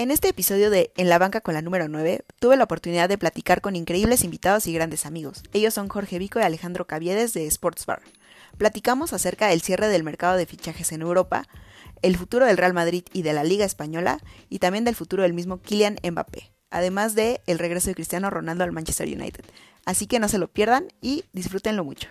En este episodio de En la banca con la número 9, tuve la oportunidad de platicar con increíbles invitados y grandes amigos. Ellos son Jorge Vico y Alejandro Caviedes de Sports Bar. Platicamos acerca del cierre del mercado de fichajes en Europa, el futuro del Real Madrid y de la Liga Española, y también del futuro del mismo Kylian Mbappé, además de el regreso de Cristiano Ronaldo al Manchester United. Así que no se lo pierdan y disfrútenlo mucho.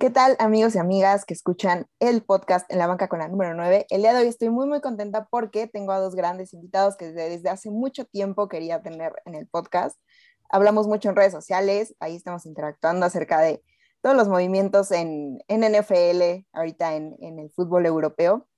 ¿Qué tal amigos y amigas que escuchan el podcast en la banca con la número 9? El día de hoy estoy muy muy contenta porque tengo a dos grandes invitados que desde, hace mucho tiempo quería tener en el podcast. Hablamos mucho en redes sociales, ahí estamos interactuando acerca de todos los movimientos en, en NFL, ahorita en, en, el fútbol europeo,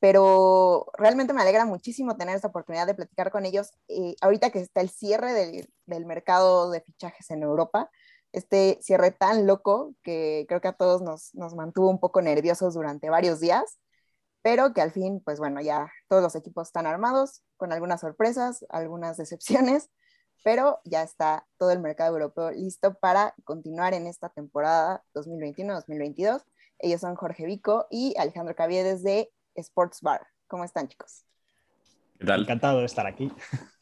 pero realmente me alegra muchísimo tener esta oportunidad de platicar con ellos eh, ahorita que está el cierre del, del mercado de fichajes en Europa este cierre tan loco que creo que a todos nos, nos, mantuvo un poco nerviosos durante varios días, pero que al fin, pues bueno, ya todos los equipos están armados, con algunas sorpresas, algunas decepciones, pero ya está todo el mercado europeo listo para continuar en esta temporada 2021-2022. Ellos son Jorge Vico y Alejandro Caviedes de Sports Bar. ¿Cómo están, chicos? ¿Qué tal? Encantado de estar aquí.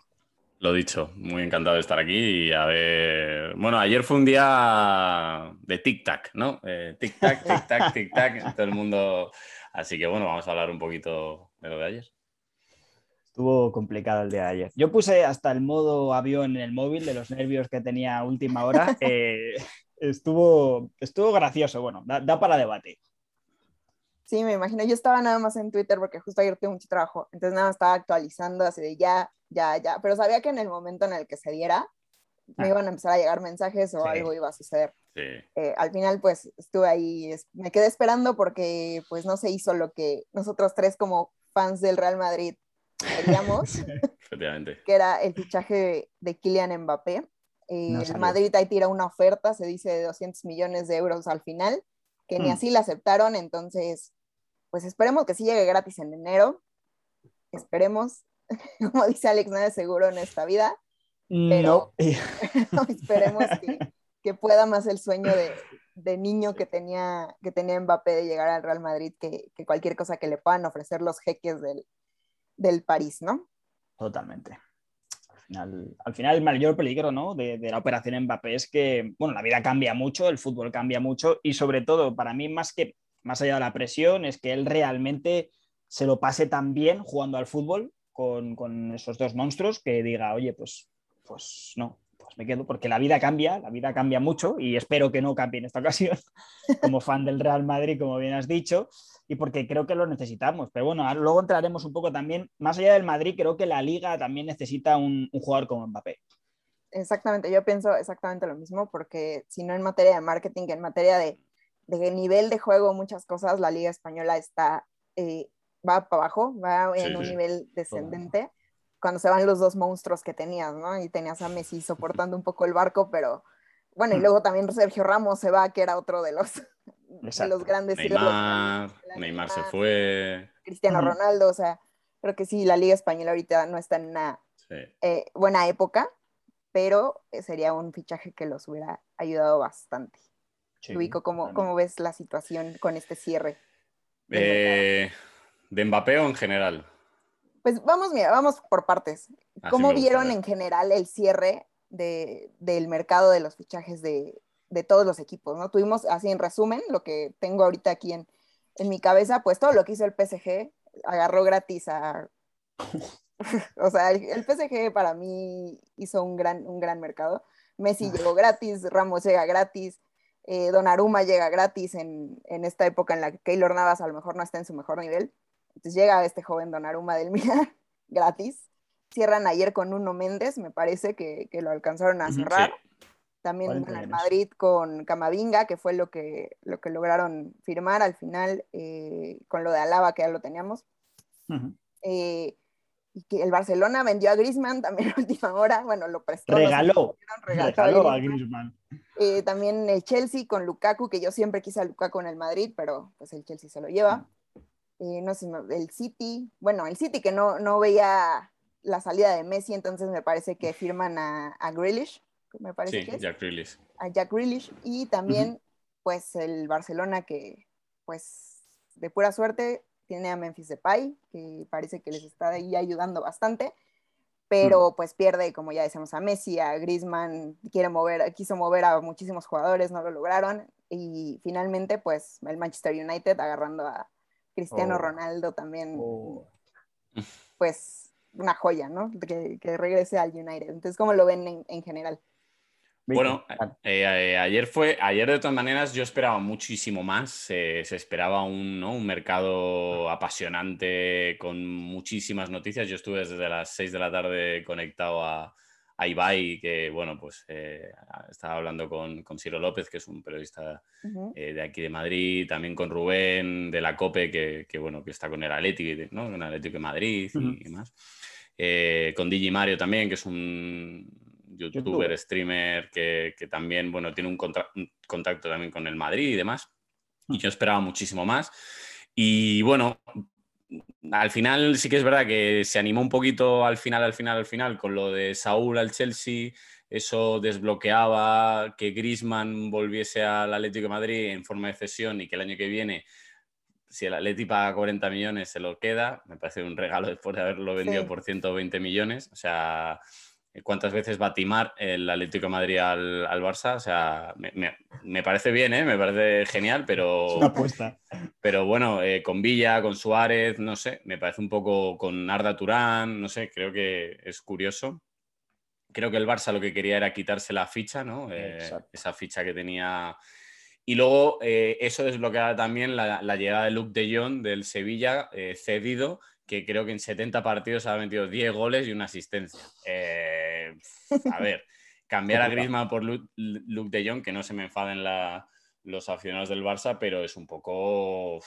Lo dicho, muy encantado de estar aquí y a ver. Bueno, ayer fue un día de tic-tac, ¿no? Eh, tic-tac, tic-tac, tic-tac, todo el mundo. Así que bueno, vamos a hablar un poquito de lo de ayer. Estuvo complicado el día de ayer. Yo puse hasta el modo avión en el móvil de los nervios que tenía a última hora. Eh, estuvo, estuvo gracioso, bueno, da, da para debate. Sí, me imagino. Yo estaba nada más en Twitter porque justo ayer tuve mucho trabajo, entonces nada más estaba actualizando así de ya ya, ya, pero sabía que en el momento en el que se diera, me ah. iban a empezar a llegar mensajes o algo iba a suceder. Sí. Eh, al final, pues estuve ahí, me quedé esperando porque pues no se hizo lo que nosotros tres como fans del Real Madrid queríamos, que era el fichaje de Kylian Mbappé. Eh, el Madrid ahí tira una oferta, se dice de 200 millones de euros al final, que ni hmm. así la aceptaron, entonces, pues esperemos que sí llegue gratis en enero, esperemos, como dice Alex, nada es seguro en esta vida. Pero no. esperemos que, pueda más el sueño de, niño que tenía, que tenía Mbappé de llegar al Real Madrid que, cualquier cosa que le puedan ofrecer los jeques del, del París, ¿no? Totalmente. Al final, el mayor peligro ¿no? de, de, la operación Mbappé es que, bueno, la vida cambia mucho, el fútbol cambia mucho y sobre todo, para mí, más que más allá de la presión, es que él realmente se lo pase tan bien jugando al fútbol con, esos dos monstruos que diga, oye, pues, pues no, pues me quedo, porque la vida cambia, la vida cambia mucho y espero que no cambie en esta ocasión, como fan del Real Madrid, como bien has dicho, y porque creo que lo necesitamos. Pero bueno, luego entraremos un poco también, más allá del Madrid, creo que la liga también necesita un, jugador como Mbappé. Exactamente, yo pienso exactamente lo mismo, porque si no en materia de marketing, en materia de, de nivel de juego, muchas cosas, la liga española está eh, va para abajo, va en un nivel descendente. Cuando se van los dos monstruos que tenías, ¿no? Y tenías a Messi soportando un poco el barco, pero bueno, y mm. luego también Sergio Ramos se va, que era otro de los, de los grandes. Neymar, Neymar, se fue. Cristiano Ronaldo, o sea, creo que sí, la Liga Española ahorita no está en una eh, buena época, pero sería un fichaje que los hubiera ayudado bastante. Sí, ¿cómo, ¿cómo, ves la situación con este cierre? Eh, ¿De Mbappé o en general? Pues vamos, mira, vamos por partes. ¿Cómo vieron en general el cierre del mercado de los fichajes de, todos los equipos? ¿no? Tuvimos, así en resumen, lo que tengo ahorita aquí en, mi cabeza, pues todo lo que hizo el PSG, agarró gratis a... o sea, el, PSG para mí hizo un gran, un gran mercado. Messi ah. llegó gratis, Ramos llega gratis, eh, Donnarumma llega gratis en, en, esta época en la que Keylor Navas a lo mejor no está en su mejor nivel. Entonces llega este joven Aruma del Milan gratis. Cierran ayer con Uno Méndez, me parece que, lo alcanzaron a cerrar. También en el Madrid con Camavinga, que fue lo que, lo que lograron firmar al final eh, con lo de Alaba, que ya lo teníamos. Eh, y que el Barcelona vendió a Griezmann también a última hora, bueno, lo prestó. Regaló, regaló a Griezmann. Eh, también el Chelsea con Lukaku, que yo siempre quise a Lukaku en el Madrid, pero pues el Chelsea se lo lleva. Eh, no sé, el City, bueno, el City que no, no veía la salida de Messi, entonces me parece que firman a, a Grealish, me parece sí, Jack Grealish. A Jack Grealish, y también, pues, el Barcelona que, pues, de pura suerte tiene a Memphis Depay, que parece que les está ahí ayudando bastante, pero pues pierde, como ya decíamos, a Messi, a Griezmann, quiere mover, quiso mover a muchísimos jugadores, no lo lograron, y finalmente pues el Manchester United agarrando a Cristiano Oh. Ronaldo también, Oh. pues una joya, ¿no? Que, que regrese al United. Entonces, ¿cómo lo ven en, en general? Bueno, eh, eh, ayer fue, ayer de todas maneras yo esperaba muchísimo más. eh, se esperaba un, ¿no? un mercado apasionante con muchísimas noticias. Yo estuve desde las 6 de la tarde conectado a, a Ibai, que bueno, pues eh, estaba hablando con, con Ciro López, que es un periodista de aquí de Madrid, también con Rubén de la COPE, que, que, bueno, que está con el Atlético, ¿no? con el Atlético de Madrid y, y demás. Eh, con Digi Mario también, que es un youtuber, Youtuber. streamer, que, que también, bueno, tiene un, contra- un contacto también con el Madrid y demás. Y yo esperaba muchísimo más. Y bueno, al final sí que es verdad que se animó un poquito al final, al final, al final, con lo de Saúl al Chelsea. Eso desbloqueaba que Griezmann volviese al Atlético de Madrid en forma de cesión y que el año que viene, si el Atleti paga 40 millones, se lo queda. Me parece un regalo después de haberlo vendido Sí. por 120 millones. O sea, ¿cuántas veces va a timar el Atlético de Madrid al, al Barça? O sea, me, me- me parece bien, ¿eh? me parece genial, pero... Es una apuesta. Pero bueno, eh, con Villa, con Suárez, no sé, me parece un poco con Arda Turán, no sé, creo que es curioso. Creo que el Barça lo que quería era quitarse la ficha, ¿no? Eh, esa ficha que tenía. Y luego eh, eso desbloqueaba también la, la llegada de Luke de Jong del Sevilla, eh, cedido, que creo que en 70 partidos ha metido 10 goles y una asistencia. Eh, a ver, cambiar a Griezmann por Lu- Luke de Jong, que no se me enfaden la- los aficionados del Barça, pero es un poco...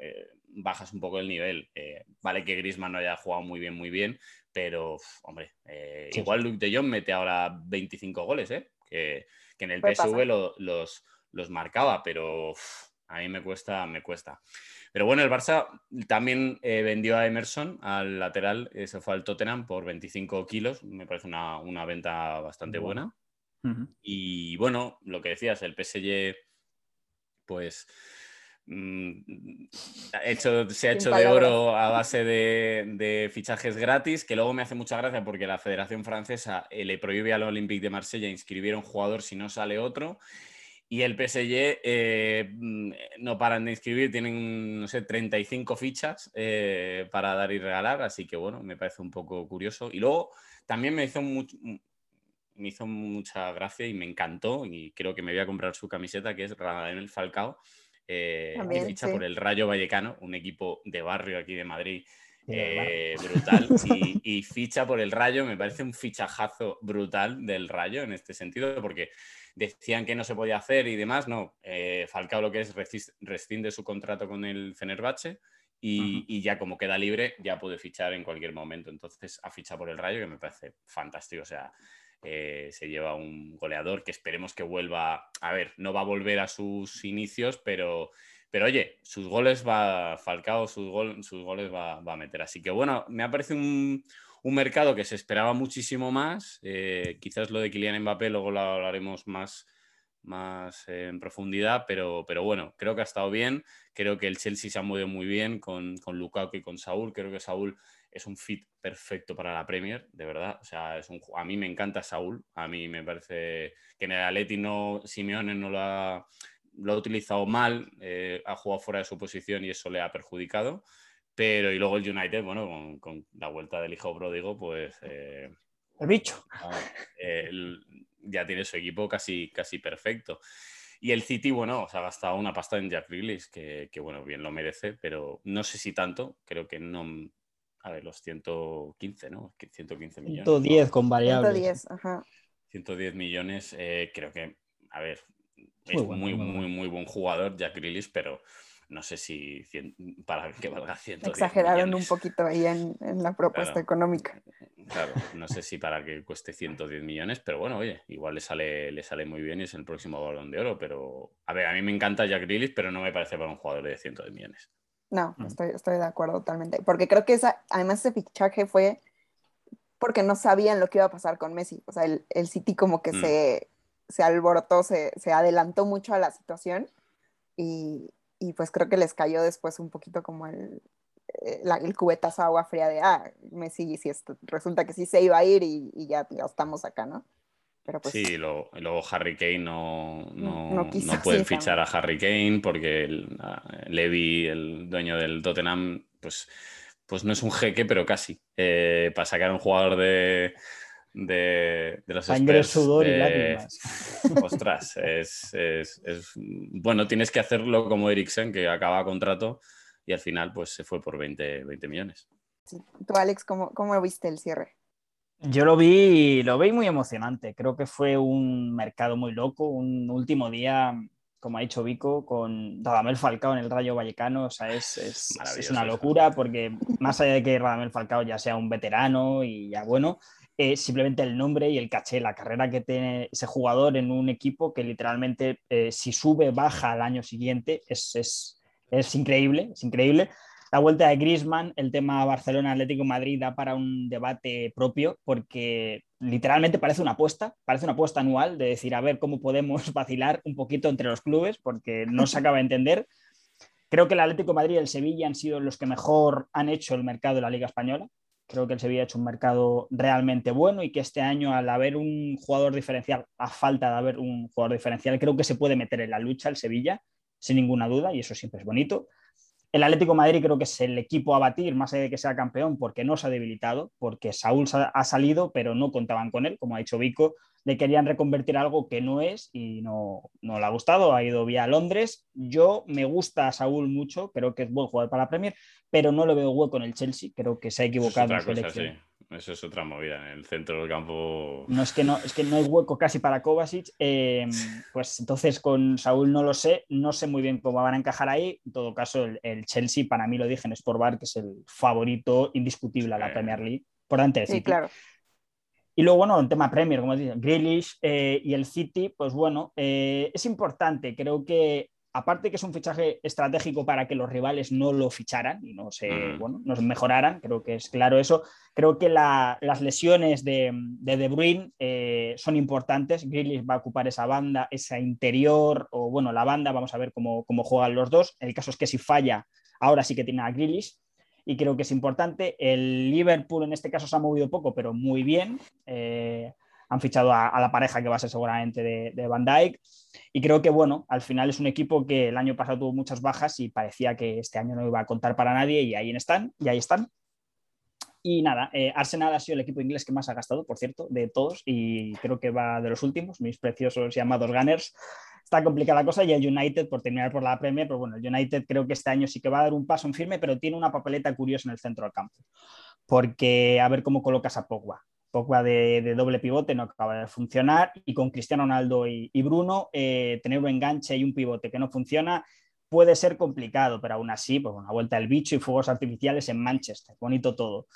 eh, bajas un poco el nivel. Eh, vale que Griezmann no haya jugado muy bien, muy bien, pero, hombre, Sí, igual Luke de Jong mete ahora 25 goles, ¿eh? Que, que en el PSV lo- los, los marcaba, pero uf, a mí me cuesta, me cuesta. Pero bueno, el Barça también eh, vendió a Emerson, al lateral, se fue al Tottenham por 25 kilos, me parece una, una venta bastante buena. Y bueno, lo que decías, el PSG, pues mm, ha hecho- se ha Sin hecho de oro a base de, de fichajes gratis, que luego me hace mucha gracia porque la Federación Francesa eh, le prohíbe al Olympique de Marsella inscribir a un jugador si no sale otro. Y el PSG eh, mm, no paran de inscribir, tienen, no sé, 35 fichas eh, para dar y regalar, así que bueno, me parece un poco curioso. Y luego también me hizo, much- me hizo mucha gracia y me encantó, y creo que me voy a comprar su camiseta, que es Radamel Falcao, eh, que ficha sí. por el Rayo Vallecano, un equipo de barrio aquí de Madrid. Eh, brutal y, y ficha por el Rayo, me parece un fichajazo brutal del Rayo en este sentido, porque decían que no se podía hacer y demás, no, eh, Falcao lo que es rescinde su contrato con el Fenerbahce y ya como queda libre ya puede fichar en cualquier momento, entonces ha fichado por el Rayo que me parece fantástico, o sea, eh, se lleva un goleador que esperemos que vuelva, a ver, no va a volver a sus inicios, pero pero oye, sus goles va, Falcao, sus, gol- sus goles va, va a meter. Así que bueno, me ha parecido un, un mercado que se esperaba muchísimo más. Eh, quizás lo de Kylian Mbappé luego lo hablaremos más, más en profundidad, pero, pero bueno, creo que ha estado bien. Creo que el Chelsea se ha movido muy bien con, con Lukaku y con Saúl. Creo que Saúl es un fit perfecto para la Premier, de verdad. O sea, es un, a mí me encanta Saúl. A mí me parece que en el Atleti no, Simeone no lo ha, lo ha utilizado mal, eh, ha jugado fuera de su posición y eso le ha perjudicado. Pero y luego el United, bueno, con, con la vuelta del hijo pródigo, pues eh, El bicho. ah, el- ya tiene su equipo casi, casi perfecto. Y el City, bueno, se ha gastado una pasta en Jack Grealish, que, que, bueno, bien lo merece, pero no sé si tanto, creo que no. A ver, los 115, ¿no? Que 115 millones. ¿no? 110 con variables. 110, ajá. 110 millones, eh, creo que, a ver, es Muy bueno, muy, muy muy, bueno. muy buen jugador, Jack Grealish, pero no sé si cien- para que valga 110 Exageraron millones. un poquito ahí en, en la propuesta Claro. económica. Claro, no sé si para que cueste 110 millones, pero bueno, oye, igual le sale, le sale muy bien y es el próximo balón de oro, pero a ver, a mí me encanta Jack Grealish, pero no me parece para un jugador de 110 millones. No, Mm. estoy, estoy de acuerdo totalmente. Porque creo que esa, además ese fichaje fue porque no sabían lo que iba a pasar con Messi. O sea, el, el City como que Mm. se, se alborotó, se, se adelantó mucho a la situación y, y pues creo que les cayó después un poquito como el, eh, el cubetazo de agua fría de, ah, Messi, si esto, resulta que sí se iba a ir y, ya, estamos acá, ¿no? Pero pues, sí, luego, Harry Kane no, no, puede fichar a Harry Kane porque el, Levy, el dueño del Tottenham, pues, pues no es un jeque, pero casi. Eh, para sacar a un jugador de, de, de los Sangre, sudor y lágrimas. Ostras, es, es, Bueno, tienes que hacerlo como Eriksen, que acaba contrato y al final pues se fue por 20, 20 millones. Tú, Alex, ¿cómo, ¿cómo viste el cierre? Yo lo vi, lo vi muy emocionante. Creo que fue un mercado muy loco, un último día, como ha dicho Vico, con Radamel Falcao en el Rayo Vallecano. O sea, es, es, es una locura porque más allá de que Radamel Falcao ya sea un veterano y ya bueno, eh, simplemente el nombre y el caché, la carrera que tiene ese jugador en un equipo que literalmente eh, si sube, baja al año siguiente, es, es, es, increíble, es increíble. La vuelta de Griezmann, el tema Barcelona-Atlético Madrid da para un debate propio porque literalmente parece una apuesta, parece una apuesta anual de decir a ver cómo podemos vacilar un poquito entre los clubes porque no se acaba de entender. Creo que el Atlético Madrid y el Sevilla han sido los que mejor han hecho el mercado de la Liga Española. Creo que el Sevilla ha hecho un mercado realmente bueno y que este año, al haber un jugador diferencial, a falta de haber un jugador diferencial, creo que se puede meter en la lucha el Sevilla, sin ninguna duda, y eso siempre es bonito. El Atlético Madrid creo que es el equipo a batir, más allá de que sea campeón, porque no se ha debilitado, porque Saúl ha salido, pero no contaban con él, como ha dicho Vico, le querían reconvertir algo que no es y no, no le ha gustado, ha ido vía Londres. Yo me gusta a Saúl mucho, creo que es buen jugador para la Premier, pero no lo veo hueco en el Chelsea, creo que se ha equivocado en selección. Eso es otra movida. En el centro del campo. No es que no, es que no hay hueco casi para Kovacic. Eh, pues entonces con Saúl no lo sé. No sé muy bien cómo van a encajar ahí. En todo caso, el, Chelsea, para mí lo dije en Sport Bar, que es el favorito indiscutible a la Premier League. Por delante de Sí, claro. Y luego, bueno, el tema Premier, como dicen, Grealish eh, y el City, pues bueno, eh, es importante. Creo que aparte que es un fichaje estratégico para que los rivales no lo ficharan y no se, mm. bueno, nos mejoraran, creo que es claro eso. Creo que las lesiones de, de, de Bruyne eh, son importantes. Grealish va a ocupar esa banda, esa interior, o bueno, la banda, vamos a ver cómo, cómo juegan los dos. El caso es que si falla, ahora sí que tiene a Grealish y creo que es importante. El Liverpool en este caso se ha movido poco, pero muy bien. Eh, han fichado a, la pareja que va a ser seguramente de, Van Dyke. Y creo que, bueno, al final es un equipo que el año pasado tuvo muchas bajas y parecía que este año no iba a contar para nadie y ahí están, y ahí están. Y nada, eh, Arsenal ha sido el equipo inglés que más ha gastado, por cierto, de todos, y creo que va de los últimos, mis preciosos llamados Gunners. Está complicada la cosa y el United, por terminar por la Premier, pero bueno, el United creo que este año sí que va a dar un paso en firme, pero tiene una papeleta curiosa en el centro del campo, porque a ver cómo colocas a Pogba. Pogba de, doble pivote no acaba de funcionar y con Cristiano Ronaldo y, Bruno eh, tener un enganche y un pivote que no funciona puede ser complicado, pero aún así, pues una vuelta del bicho y fuegos artificiales en Manchester, bonito todo.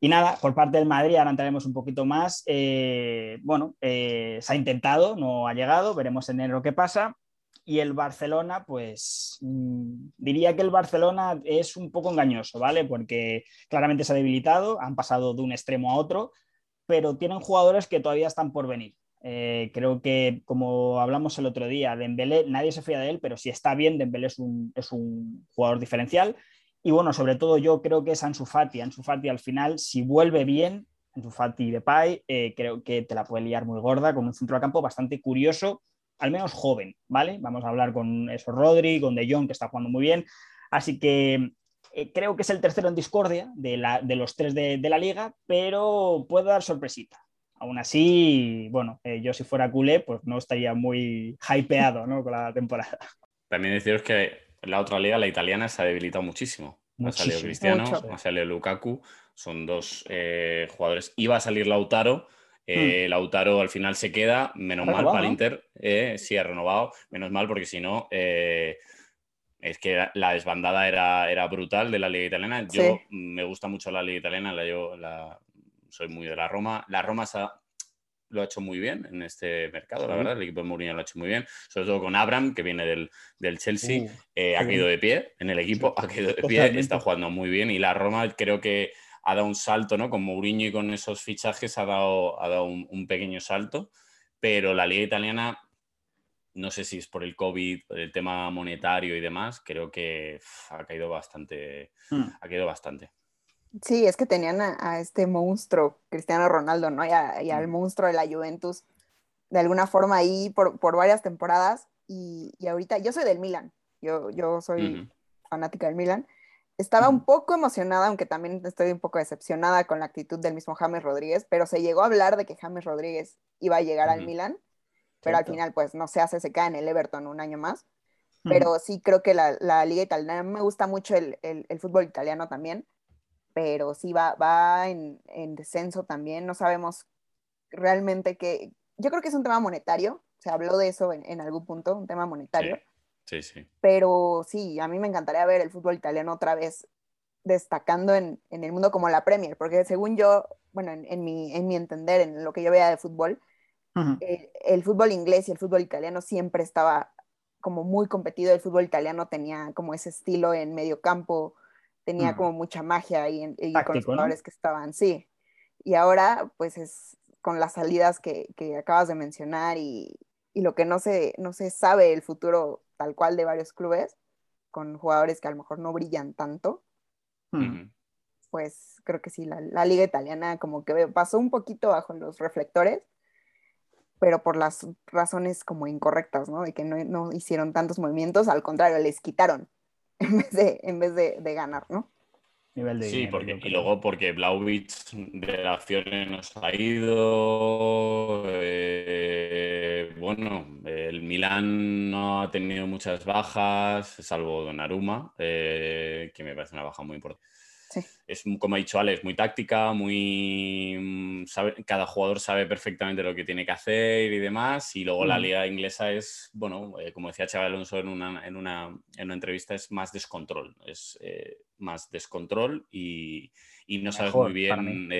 Y nada, por parte del Madrid, ahora entraremos un poquito más. Eh, bueno, eh, se ha intentado, no ha llegado, veremos en enero qué pasa. Y el Barcelona, pues mm, diría que el Barcelona es un poco engañoso, ¿vale? Porque claramente se ha debilitado, han pasado de un extremo a otro, pero tienen jugadores que todavía están por venir. Eh, creo que, como hablamos el otro día, Dembélé, nadie se fía de él, pero si está bien, Dembélé es un, es un jugador diferencial. Y bueno, sobre todo yo creo que es Ansu Fati. Ansu Fati al final, si vuelve bien, Ansu Fati de Pai, eh, creo que te la puede liar muy gorda con un centro de campo bastante curioso, al menos joven, ¿vale? Vamos a hablar con eso Rodri, con De Jong, que está jugando muy bien. Así que eh, creo que es el tercero en discordia de, los tres de, la liga, pero puede dar sorpresita. Aún así, bueno, eh, yo si fuera culé, pues no estaría muy hypeado ¿no? con la temporada. También deciros que la otra liga, la italiana, se ha debilitado muchísimo. ha salido Cristiano, ha salido Lukaku, son dos eh, jugadores. Iba a salir Lautaro, hmm. Lautaro al final se queda, menos mal para el Inter, sí ha renovado, menos mal porque si no, es que la desbandada era, era brutal de la liga italiana. Yo me gusta mucho la liga italiana, la, yo la, soy muy de la Roma. La Roma lo ha hecho muy bien en este mercado, la verdad. El equipo de Mourinho lo ha hecho muy bien, sobre todo con Abraham, que viene del, Chelsea. Uh, eh, ha caído de pie en el equipo, ha caído de pie, está jugando muy bien. Y la Roma creo que ha dado un salto, ¿no? Con Mourinho y con esos fichajes ha dado, ha dado un, un pequeño salto. Pero la liga italiana no sé si es por el COVID, el tema monetario y demás, creo que ha caído bastante. Hmm. Ha caído bastante. Sí, es que tenían a, este monstruo, Cristiano Ronaldo, ¿no? Y, al hmm. monstruo de la Juventus, de alguna forma ahí por, varias temporadas. Y, ahorita, yo soy del Milan, yo, yo soy fanática del Milan. Estaba un poco emocionada, aunque también estoy un poco decepcionada con la actitud del mismo James Rodríguez, pero se llegó a hablar de que James Rodríguez iba a llegar al Milan pero al final pues no se hace, se cae en el Everton un año más. Pero sí creo que la, la, liga italiana, me gusta mucho el, el, el, fútbol italiano también, pero sí va, va en, en, descenso también, no sabemos realmente qué, yo creo que es un tema monetario, se habló de eso en, en algún punto, un tema monetario. Sí, sí. Pero sí, a mí me encantaría ver el fútbol italiano otra vez destacando en, en el mundo como la Premier, porque según yo, bueno, en, en, mi, en mi entender, en lo que yo veía de fútbol, el, fútbol inglés y el fútbol italiano siempre estaba como muy competido. El fútbol italiano tenía como ese estilo en medio campo, tenía como mucha magia y, con los jugadores que estaban, sí. Y ahora, pues es con las salidas que, acabas de mencionar y, lo que no se, no se sabe el futuro tal cual de varios clubes, con jugadores que a lo mejor no brillan tanto, pues creo que sí, la, la, liga italiana como que pasó un poquito bajo los reflectores pero por las razones como incorrectas, ¿no? De que no, hicieron tantos movimientos, al contrario, les quitaron en vez de, en vez de, ganar, ¿no? sí, porque, y luego porque Blauvitz de la Fiore nos ha ido. Eh, bueno, el Milan no ha tenido muchas bajas, salvo Donnarumma, eh, que me parece una baja muy importante. Es, como ha dicho Alex, muy táctica, muy... Mm, cada jugador sabe perfectamente lo que tiene que hacer y demás. Y luego la mm. liga inglesa es, bueno, eh, como decía Chávez Alonso en una, en, una, en una, entrevista, es más descontrol. Es eh, más descontrol y, y no sabes muy bien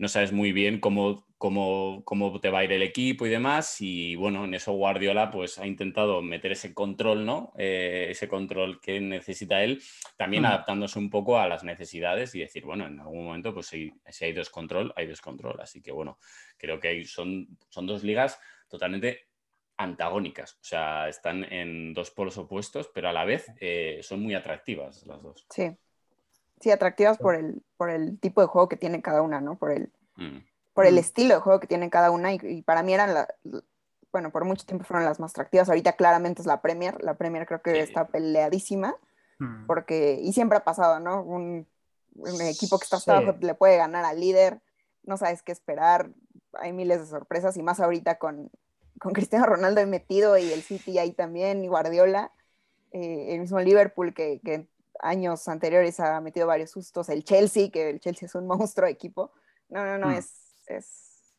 no sabes muy bien cómo, cómo, cómo, te va a ir el equipo y demás. Y bueno, en eso Guardiola pues ha intentado meter ese control, ¿no? Eh, ese control que necesita él, también adaptándose un poco a las necesidades y decir, bueno, en algún momento pues si, si hay descontrol, hay descontrol. Así que bueno, creo que son, son dos ligas totalmente antagónicas, o sea, están en dos polos opuestos, pero a la vez eh, son muy atractivas las dos. Sí, sí, atractivas por el, por el tipo de juego que tiene cada una, ¿no? Por el, mm. por el mm. estilo de juego que tiene cada una y, para mí eran, la, bueno, por mucho tiempo fueron las más atractivas. Ahorita claramente es la Premier, la Premier creo que está peleadísima mm. porque, y siempre ha pasado, ¿no? Un, equipo que está hasta abajo le puede ganar al líder, no sabes qué esperar, hay miles de sorpresas y más ahorita con, con Cristiano Ronaldo metido y el City ahí también y Guardiola. Eh, el mismo Liverpool que, que, años anteriores ha metido varios sustos. El Chelsea, que el Chelsea es un monstruo de equipo. No, no, no, mm. es, es,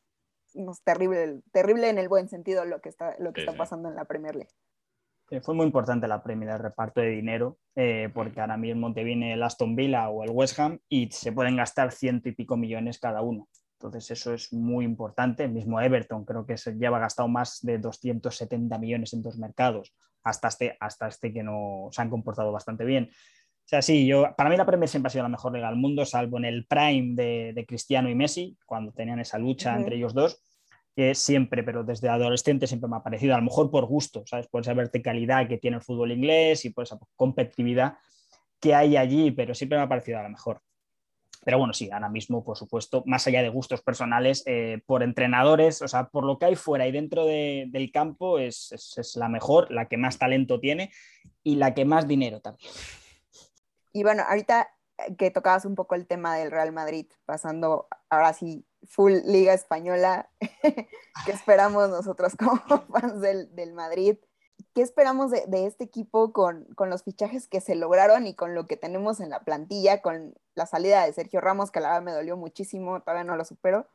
terrible, terrible en el buen sentido lo que está, lo que está pasando en la Premier League. fue muy importante la Premier, el reparto de dinero, eh, porque mm. ahora mismo te viene el Aston Villa o el West Ham y se pueden gastar ciento y pico millones cada uno. Entonces eso es muy importante. El mismo Everton creo que se lleva gastado más de 270 millones en dos mercados, hasta este, hasta este que no se han comportado bastante bien. O sea, sí, yo, para mí la Premier siempre ha sido la mejor liga del mundo, salvo en el prime de, Cristiano y Messi, cuando tenían esa lucha entre ellos dos, que siempre, pero desde adolescente siempre me ha parecido, a lo mejor por gusto, ¿sabes? Por esa verticalidad que tiene el fútbol inglés y por esa competitividad que hay allí, pero siempre me ha parecido a la mejor. Pero bueno, sí, ahora mismo, por supuesto, más allá de gustos personales, eh, por entrenadores, o sea, por lo que hay fuera y dentro del campo, es, es, la mejor, la que más talento tiene y la que más dinero también. Y bueno, ahorita eh, que tocabas un poco el tema del Real Madrid, pasando ahora sí full Liga Española, ¿qué esperamos nosotros como fans del, del Madrid? ¿Qué esperamos de, de este equipo con, con, los fichajes que se lograron y con lo que tenemos en la plantilla, con la salida de Sergio Ramos, que a la verdad me dolió muchísimo, todavía no lo supero?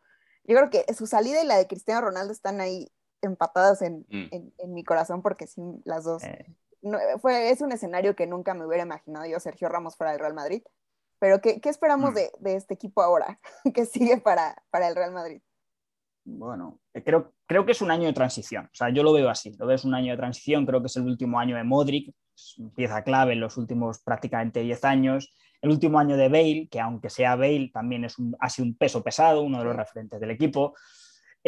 Yo creo que su salida y la de Cristiano Ronaldo están ahí empatadas en, mm. en, en mi corazón porque sí, las dos eh fue, es un escenario que nunca me hubiera imaginado yo, Sergio Ramos fuera del Real Madrid. Pero ¿qué, qué esperamos mm. de, de, este equipo ahora que sigue para, para, el Real Madrid? Bueno, eh, creo, creo que es un año de transición. O sea, yo lo veo así, lo veo es un año de transición. Creo que es el último año de Modric, pieza clave en los últimos prácticamente 10 años. El último año de Bale, que aunque sea Bale, también es un, ha sido un peso pesado, uno de los referentes del equipo.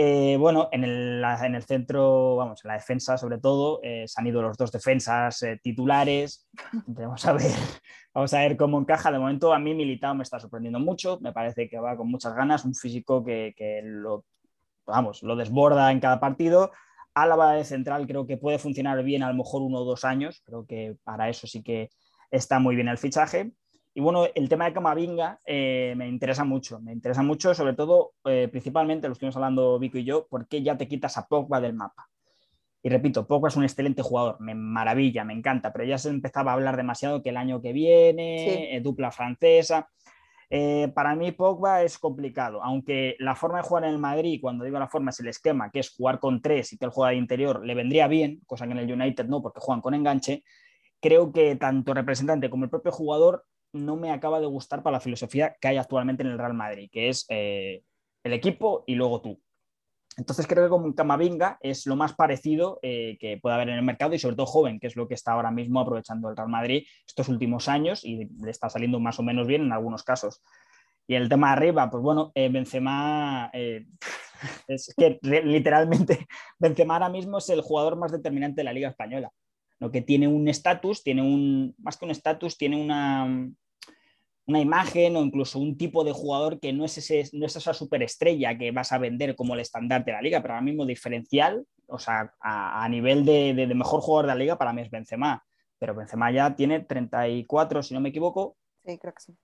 Eh, bueno, en el, en el, centro, vamos, en la defensa sobre todo, eh, se han ido los dos defensas eh, titulares. Vamos a, ver, vamos a ver cómo encaja. De momento a mí Militao me está sorprendiendo mucho, me parece que va con muchas ganas, un físico que, que lo, vamos, lo desborda en cada partido. Álava de central creo que puede funcionar bien a lo mejor uno o dos años, creo que para eso sí que está muy bien el fichaje. Y bueno, el tema de Camavinga eh, me interesa mucho, me interesa mucho, sobre todo, eh, principalmente, lo estuvimos hablando Vico y yo, porque ya te quitas a Pogba del mapa. Y repito, Pogba es un excelente jugador, me maravilla, me encanta, pero ya se empezaba a hablar demasiado que el año que viene, eh, dupla francesa. para mí Pogba es complicado, aunque la forma de jugar en el Madrid, cuando digo la forma es el esquema, que es jugar con tres y que él juega de interior, le vendría bien, cosa que en el United no, porque juegan con enganche. Creo que tanto representante como el propio jugador no me acaba de gustar para la filosofía que hay actualmente en el Real Madrid, que es eh, el equipo y luego tú. Entonces creo que como Camavinga es lo más parecido eh, que puede haber en el mercado y sobre todo joven, que es lo que está ahora mismo aprovechando el Real Madrid estos últimos años y le está saliendo más o menos bien en algunos casos. Y el tema de arriba, pues bueno, eh, Benzema, es que literalmente Benzema ahora mismo es el jugador más determinante de la Liga Española lo que tiene un estatus, tiene un, más que un estatus, tiene una, una imagen o incluso un tipo de jugador que no es, ese, no es esa superestrella que vas a vender como el estándar de la liga, pero ahora mismo diferencial, o sea, a, nivel de, mejor jugador de la liga para mí es Benzema, pero Benzema ya tiene 34, si no me equivoco. Sí, creo que sí.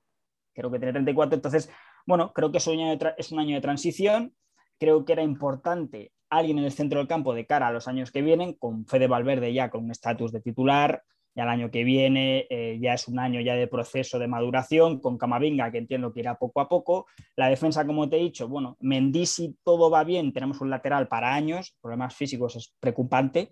Creo que tiene 34, entonces, bueno, creo que es un año de, es un año de transición, creo que era importante alguien en el centro del campo de cara a los años que vienen, con Fede Valverde ya con un estatus de titular, ya el año que viene eh, ya es un año ya de proceso de maduración, con Camavinga, que entiendo que irá poco a poco. La defensa, como te he dicho, bueno, Mendy si todo va bien, tenemos un lateral para años, problemas físicos es preocupante,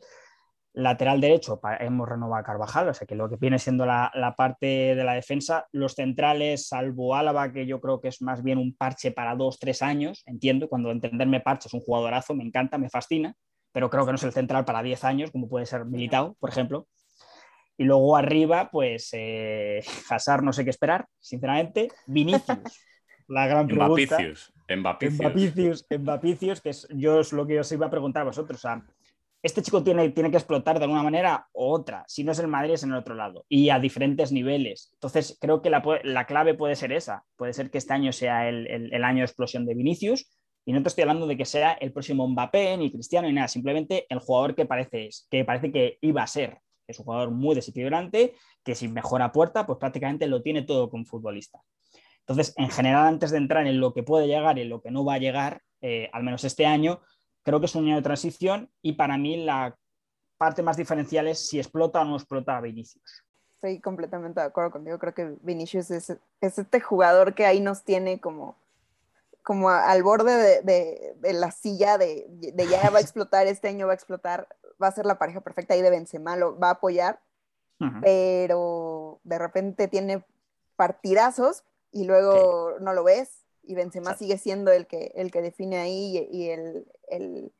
Lateral derecho, hemos renovado a Carvajal, o sea que lo que viene siendo la, parte de la defensa, los centrales, salvo Álava, que yo creo que es más bien un parche para dos, tres años, entiendo, cuando entenderme parche es un jugadorazo, me encanta, me fascina, pero creo que no es el central para diez años, como puede ser Militao, por ejemplo. Y luego arriba, pues eh, Hazard no sé qué esperar, sinceramente. Vinicius, la gran pregunta. Mbapicius. Mbapicius, que es, yo es lo que os iba a preguntar a vosotros. O sea, este chico tiene, tiene que explotar de alguna manera u otra. Si no es el Madrid, es en el otro lado. Y a diferentes niveles. Entonces, creo que la, clave puede ser esa. Puede ser que este año sea el, año de explosión de Vinicius. Y no te estoy hablando de que sea el próximo Mbappé, ni Cristiano, ni nada. Simplemente el jugador que parece, que parece que iba a ser. Es un jugador muy desequilibrante, que si mejora puerta, pues prácticamente lo tiene todo como futbolista. Entonces, en general, antes de entrar en lo que puede llegar y en lo que no va a llegar, eh, al menos este año, Creo que es un año de transición y para mí la parte más diferencial es si explota o no explota a Vinicius. Estoy completamente de acuerdo contigo. Creo que Vinicius es, este jugador que ahí nos tiene como, como al borde de, la silla de, ya va a explotar, este año va a explotar, va a ser la pareja perfecta ahí de Benzema, lo va a apoyar, pero de repente tiene partidazos y luego no lo ves y Benzema sigue siendo el que, el que define ahí y, el, el...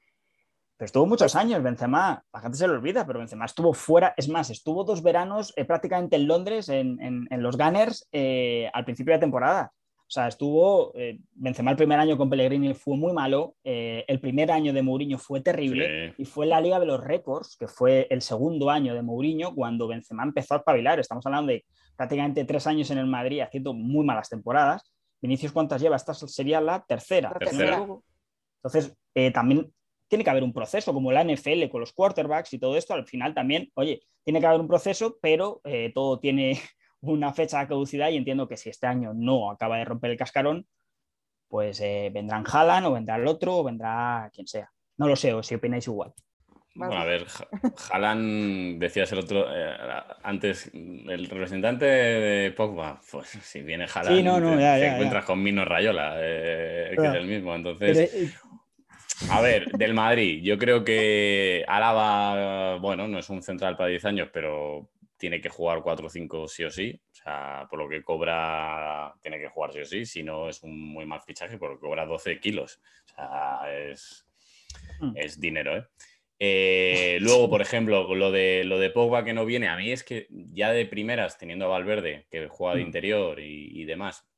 Pero estuvo muchos años Benzema, la gente se lo olvida, pero Benzema estuvo fuera, es más, estuvo dos veranos eh, prácticamente en Londres, en, en, los Gunners, eh, al principio de la temporada. O sea, estuvo, eh, Benzema el primer año con Pellegrini fue muy malo, el primer año de Mourinho fue terrible y fue la Liga de los Récords, que fue el segundo año de Mourinho cuando Benzema empezó a espabilar. Estamos hablando de prácticamente tres años en el Madrid haciendo muy malas temporadas Vinicius, ¿cuántas lleva? Esta sería la tercera. Entonces, eh, también tiene que haber un proceso, como la NFL con los quarterbacks y todo esto. Al final también, oye, tiene que haber un proceso, pero eh, todo tiene una fecha de caducidad y entiendo que si este año no acaba de romper el cascarón, pues eh, vendrán Haaland o vendrá el otro o vendrá quien sea. No lo sé, o si opináis igual. Bueno, a ver, Haaland, decías el otro, eh, antes, el representante de Pogba, pues si viene Haaland, te, encuentras con Mino Rayola, eh, que es el mismo. Entonces, eh, a ver, del Madrid, yo creo que Álava, bueno, no es un central para 10 años, pero tiene que jugar 4 o 5 sí o sí. O sea, por lo que cobra, tiene que jugar sí o sí. Si no, es un muy mal fichaje porque cobra 12 kilos. O sea, es, hmm. es dinero, ¿eh? Eh, luego, por ejemplo, lo de, lo de Pogba que no viene, a mí es que ya de primeras, teniendo a Valverde, que juega de mm. interior y, demás,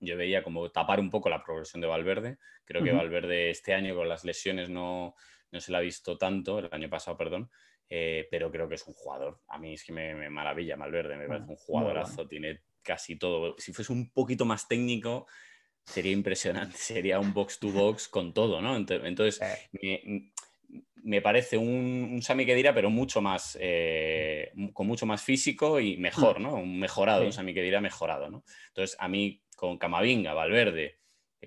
yo veía como tapar un poco la progresión de Valverde. Creo que. Valverde este año con las lesiones no, no se la ha visto tanto, el año pasado, perdón, eh, pero creo que es un jugador. A mí es que me, me maravilla Valverde, me parece un Muy jugadorazo, tiene casi todo. Si fuese un poquito más técnico, sería impresionante, sería un box to box con todo, ¿no? Ent- Entonces, me, me parece un, un Sami Khedira, pero mucho más, eh, con mucho más físico y mejor, ¿no? Un mejorado, Sí. un Sami Khedira mejorado, ¿no? Entonces, a mí, con Camavinga, Valverde,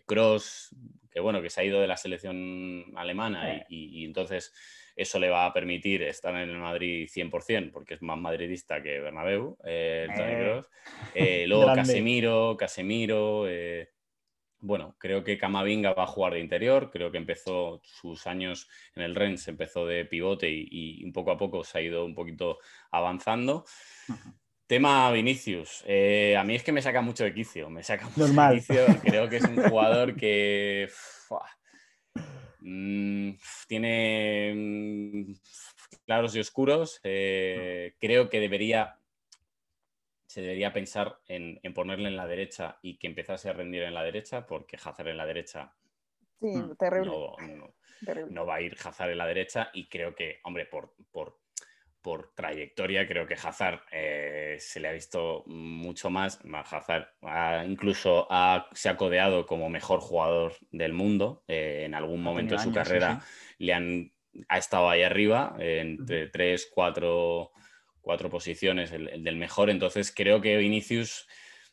Cross, que bueno, que se ha ido de la selección alemana y- y, y entonces eso le va a permitir estar en el Madrid 100%, porque es más madridista que Bernabéu, eh, el Eh. Kroos. Eh, luego Grande. Casemiro, Casemiro, eh, bueno, creo que Camavinga va a jugar de interior, creo que empezó sus años en el Rennes, empezó de pivote y, y poco a poco se ha ido un poquito avanzando. Tema Vinicius, eh, a mí es que me saca mucho de quicio, me saca mucho Normal. de quicio, creo que es un jugador que fua, mm, tiene mm, claros y oscuros, eh, creo que debería se debería pensar en, en ponerle en la derecha y que empezase a rendir en la derecha, porque Hazard en la derecha Sí, Mm, terrible, no, no- terrible. no va a ir Hazard en la derecha y creo que, hombre, por, por, por trayectoria, creo que Hazard eh, se le ha visto mucho más. Hazard ha- incluso ha- se ha codeado como mejor jugador del mundo. eh, en algún momento de su sí, carrera le han, ha estado ahí arriba, eh, entre tres, cuatro, cuatro posiciones, el, el del mejor. Entonces creo que Vinicius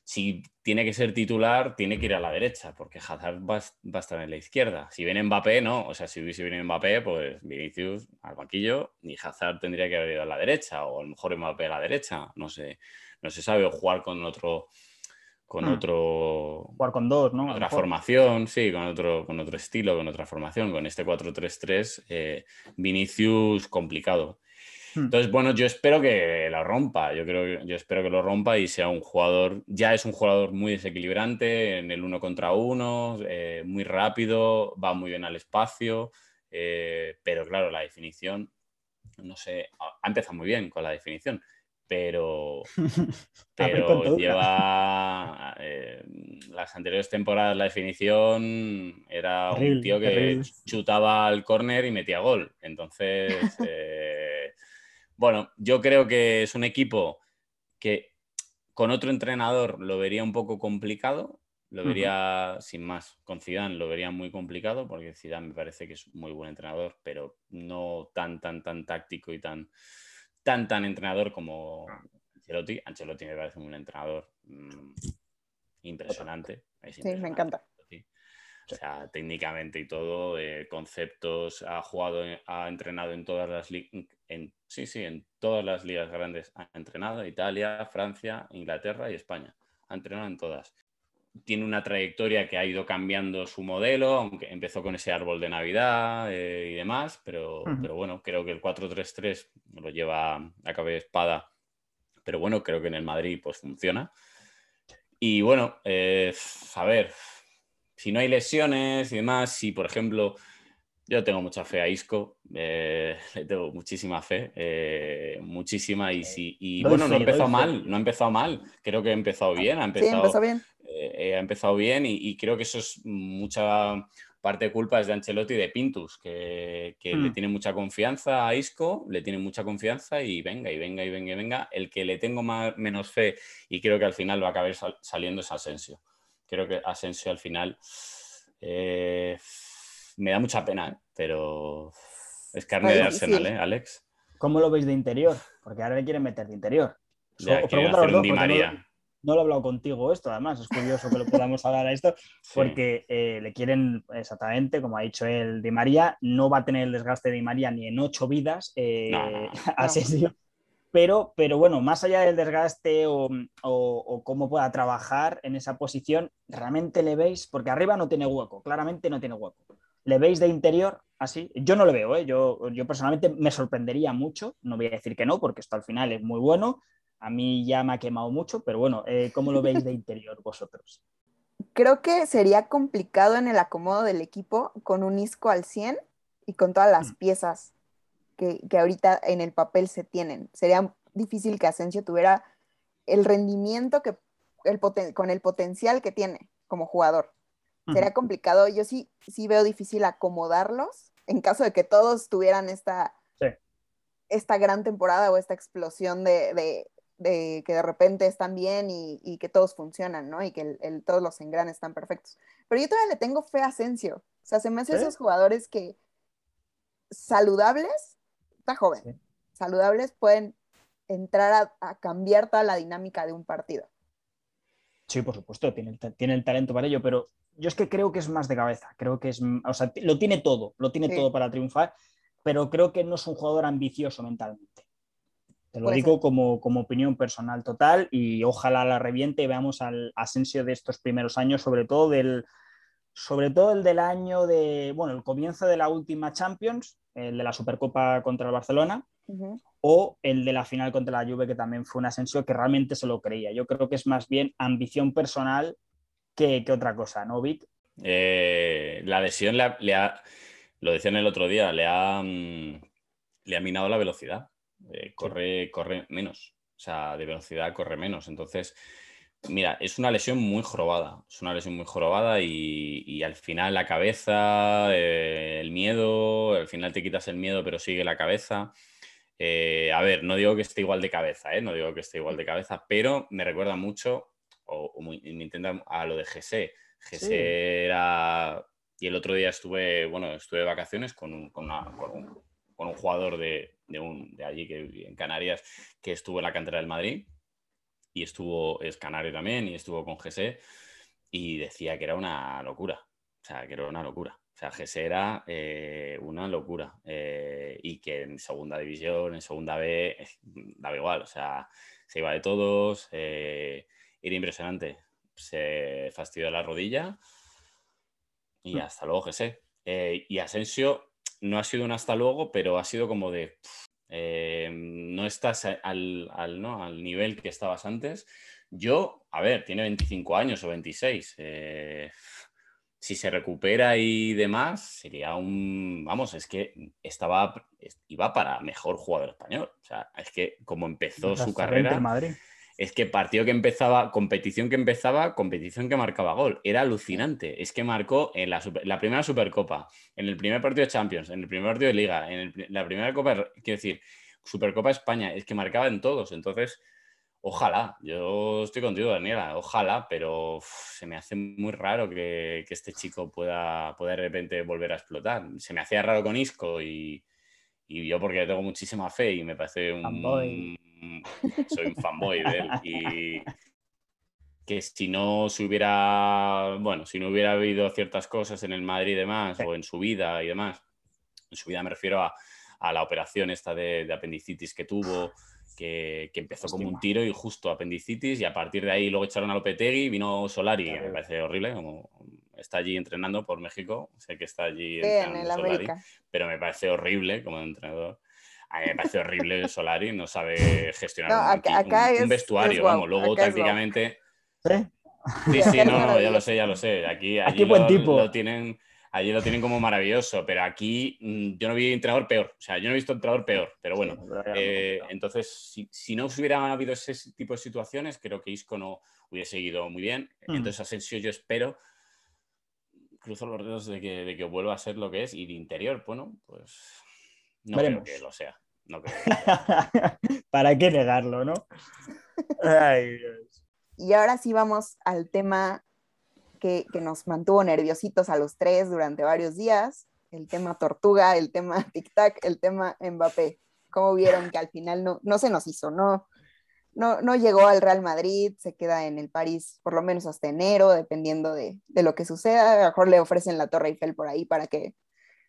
si tiene que ser titular, tiene que ir a la derecha, porque Hazard va, va a estar en la izquierda. Si viene Mbappé, no. O sea, si hubiese venido Mbappé, pues Vinicius al banquillo y Hazard tendría que haber ido a la derecha, o a lo mejor Mbappé a la derecha. No sé, no se sabe, o jugar con otro. Con Hmm. otro. Jugar con dos, ¿no? Otra formación, sí, con otro, con otro estilo, con otra formación, con este 4-3-3, eh, Vinicius complicado. Hmm. Entonces, bueno, yo espero que lo rompa. Yo creo que- yo espero que lo rompa y sea un jugador. Ya es un jugador muy desequilibrante en el uno contra uno, eh, muy rápido, va muy bien al espacio. eh, pero claro, la definición, no sé, ha empezado muy bien con la definición, pero, pero lleva eh, las anteriores temporadas la definición era un tío que terrible. chutaba al córner y metía gol. Entonces, eh, bueno, yo creo que es un equipo que con otro entrenador lo vería un poco complicado, lo vería sin más. Con Zidane lo vería muy complicado porque Zidane me parece que es muy buen entrenador, pero no tan tan tan táctico y tan tan tan entrenador como Ancelotti. Ancelotti me parece un entrenador mm, impresionante. Es Sí, me encanta. O sea, técnicamente y todo, eh, conceptos, ha jugado, en- ha entrenado en todas las ligas, en, sí, sí, en todas las ligas grandes ha entrenado, Italia, Francia, Inglaterra y España. Ha entrenado en todas. Tiene una trayectoria que ha ido cambiando su modelo, aunque empezó con ese árbol de Navidad eh, y demás, pero, Ujú. pero bueno, creo que el 4-3-3 lo lleva a cabeza de espada, pero bueno, creo que en el Madrid pues funciona. Y bueno, eh, a ver, si no hay lesiones y demás, si por ejemplo, yo tengo mucha fe a Isco, eh, le tengo muchísima fe, eh, muchísima, y, si, y bueno, no fe. mal, no ha empezado mal, creo que ha empezado bien, ha Sí, empezado, empezó bien. eh, ha empezado bien y, y creo que eso es mucha parte de culpa es de Ancelotti y de Pintus, que, que le Hmm. tiene mucha confianza a Isco, le tiene mucha confianza y venga, y venga, y venga, y venga. El que le tengo más, menos fe y creo que al final va a acabar sal- saliendo es Asensio. Creo que Asensio al final eh, me da mucha pena, ¿eh? pero es carne de. Arsenal, ¿eh, Alex? ¿Cómo lo veis de interior? Porque ahora le quieren meter de interior. Ya, quieren hacer un Di no- lo he hablado contigo esto, además, es curioso que lo podamos hablar a esto, Sí. porque eh, le quieren exactamente, como ha dicho el Di María, no va a tener el desgaste de Di María ni en ocho vidas eh, No, no, no. a Asensio. Pero, pero bueno, más allá del desgaste o, o- o cómo pueda trabajar en esa posición, ¿realmente le veis? Porque arriba no tiene hueco, claramente no tiene hueco. ¿Le veis de interior así? Yo no lo veo, ¿eh? yo, yo personalmente me sorprendería mucho, no voy a decir que no, porque esto al final es muy bueno, a mí ya me ha quemado mucho, pero bueno, eh, ¿cómo lo veis de interior vosotros? Creo que sería complicado en el acomodo del equipo con un Isco al 100 y con todas las Mm. piezas que, que ahorita en el papel se tienen. Sería difícil que Asensio tuviera el rendimiento que el poten- con el potencial que tiene como jugador. Será complicado. Yo sí, sí veo difícil acomodarlos en caso de que todos tuvieran esta, esta gran temporada o esta explosión de, que de repente están bien y, que todos funcionan, ¿no? Y que todos los engranes están perfectos. Pero yo todavía le tengo fe a Asensio. O sea, se me hace esos jugadores que saludables, está joven, saludables pueden entrar a, cambiar toda la dinámica de un partido. Sí, por supuesto, tiene el, tiene el talento para ello, pero yo es que creo que es más de cabeza, creo que es, o sea, lo tiene todo, lo tiene todo para triunfar, pero creo que no es un jugador ambicioso mentalmente. Te lo digo como, como, opinión personal total y ojalá la reviente y veamos al Asensio de estos primeros años, sobre todo del, sobre todo el del año de, bueno, el comienzo de la última Champions, el de la Supercopa contra el Barcelona, o el de la final contra la Juve, que también fue un Asensio que realmente se lo creía. Yo creo que es más bien ambición personal que, otra cosa, ¿no, Vic? Eh, la lesión le ha, lo decían el otro día, le ha, mm, le ha minado la velocidad. Eh, corre, corre menos. O sea, de velocidad corre menos. Entonces, mira, es una lesión muy jorobada. Es una lesión muy jorobada y, al final la cabeza, eh, el miedo, al final te quitas el miedo, pero sigue la cabeza. a ver, no digo que esté igual de cabeza, ¿eh? no digo que esté igual de cabeza, pero me recuerda mucho o, me intenta a lo de GC. GC era. Y el otro día estuve, bueno, estuve de vacaciones con un, con, un, jugador de, un, de allí, que en Canarias, que estuvo en la cantera del Madrid. Y estuvo, es canario también, y estuvo con GC. Y decía que era una locura. O sea, que era una locura. O sea, GC era eh, una locura. Eh, y que en segunda división, en segunda B, daba igual. O sea, se iba de todos. Eh, era impresionante. Se fastidió la rodilla y mm. hasta luego, José. Eh, y Asensio no ha sido un hasta luego, pero ha sido como de. Eh, no estás al, ¿no? al nivel que estabas antes. Yo, a ver, tiene 25 años o 26. Eh, si se recupera y demás, sería un. Vamos, es que estaba. iba para mejor jugador español. O sea, es que como empezó su carrera. Madrid es que partido que empezaba, competición que empezaba, competición que marcaba gol. Era alucinante. Es que marcó en la, primera Supercopa, en el primer partido de Champions, en el primer partido de Liga, en la primera Copa, quiero decir, Supercopa España, es que marcaba en todos. Entonces, ojalá, yo estoy contigo, Daniela, ojalá, pero se me hace muy raro que, este chico pueda, pueda, de repente volver a explotar. Se me hacía raro con Isco y, y yo porque tengo muchísima fe y me parece un soy un fanboy de él. Y que si no se hubiera, bueno, si no hubiera habido ciertas cosas en el Madrid y demás, o en su vida y demás, en su vida me refiero a, la operación esta de, apendicitis que tuvo, que, empezó como un tiro y justo apendicitis, y a partir de ahí luego echaron a Lopetegui, vino Solari, que me parece horrible, como está allí entrenando por México, sé que está allí entrenando Solari, pero me parece horrible como entrenador. A mí me parece horrible Solari, no sabe gestionar un, vestuario, vamos, luego tácticamente... ¿Sí? sí, no, ya lo sé, ya lo sé. Aquí, allí buen tipo. lo tienen, allí lo tienen como maravilloso, pero aquí mm, yo no vi entrenador peor. O sea, yo no he visto entrenador peor, pero bueno. Eh, entonces, si, no hubiera habido ese tipo de situaciones, creo que Isco no hubiese seguido muy bien. Hmm. Entonces, Asensio, yo espero, cruzo los dedos de que, de que vuelva a ser lo que es. Y de interior, bueno, pues no creo que lo sea. ¿Para qué negarlo, no? Y ahora sí vamos al tema que, nos mantuvo nerviositos a los tres durante varios días, el tema Tortuga, el tema Tic-Tac, el tema Mbappé. ¿Cómo vieron que al final no, no se nos hizo? No, no, no llegó al Real Madrid, se queda en el París por lo menos hasta enero, dependiendo de, de lo que suceda. A lo mejor le ofrecen la Torre Eiffel por ahí para que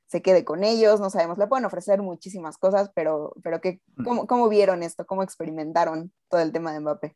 se quede con ellos, no sabemos, le pueden ofrecer muchísimas cosas, pero, pero que, mm. ¿cómo, ¿cómo, vieron esto? ¿Cómo experimentaron todo el tema de Mbappé?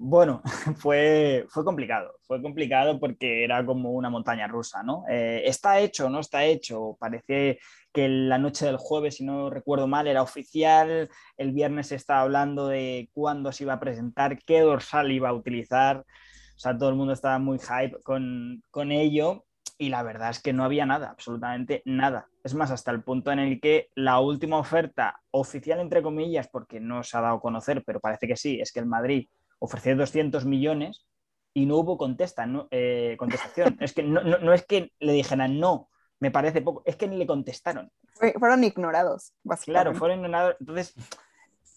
Bueno, fue, fue complicado, fue complicado porque era como una montaña rusa, ¿no? Eh, está hecho, no está hecho, parece que la noche del jueves, si no recuerdo mal, era oficial, el viernes se estaba hablando de cuándo se iba a presentar, qué dorsal iba a utilizar, o sea, todo el mundo estaba muy hype con, con ello y la verdad es que no había nada, absolutamente nada. Es más, hasta el punto en el que la última oferta oficial, entre comillas, porque no se ha dado a conocer, pero parece que sí, es que el Madrid ofreció 200 millones y no hubo contesta, eh, contestación. es que no, es que le dijeran no, me parece poco, es que ni le contestaron. fueron ignorados, básicamente. Claro, fueron ignorados. Entonces,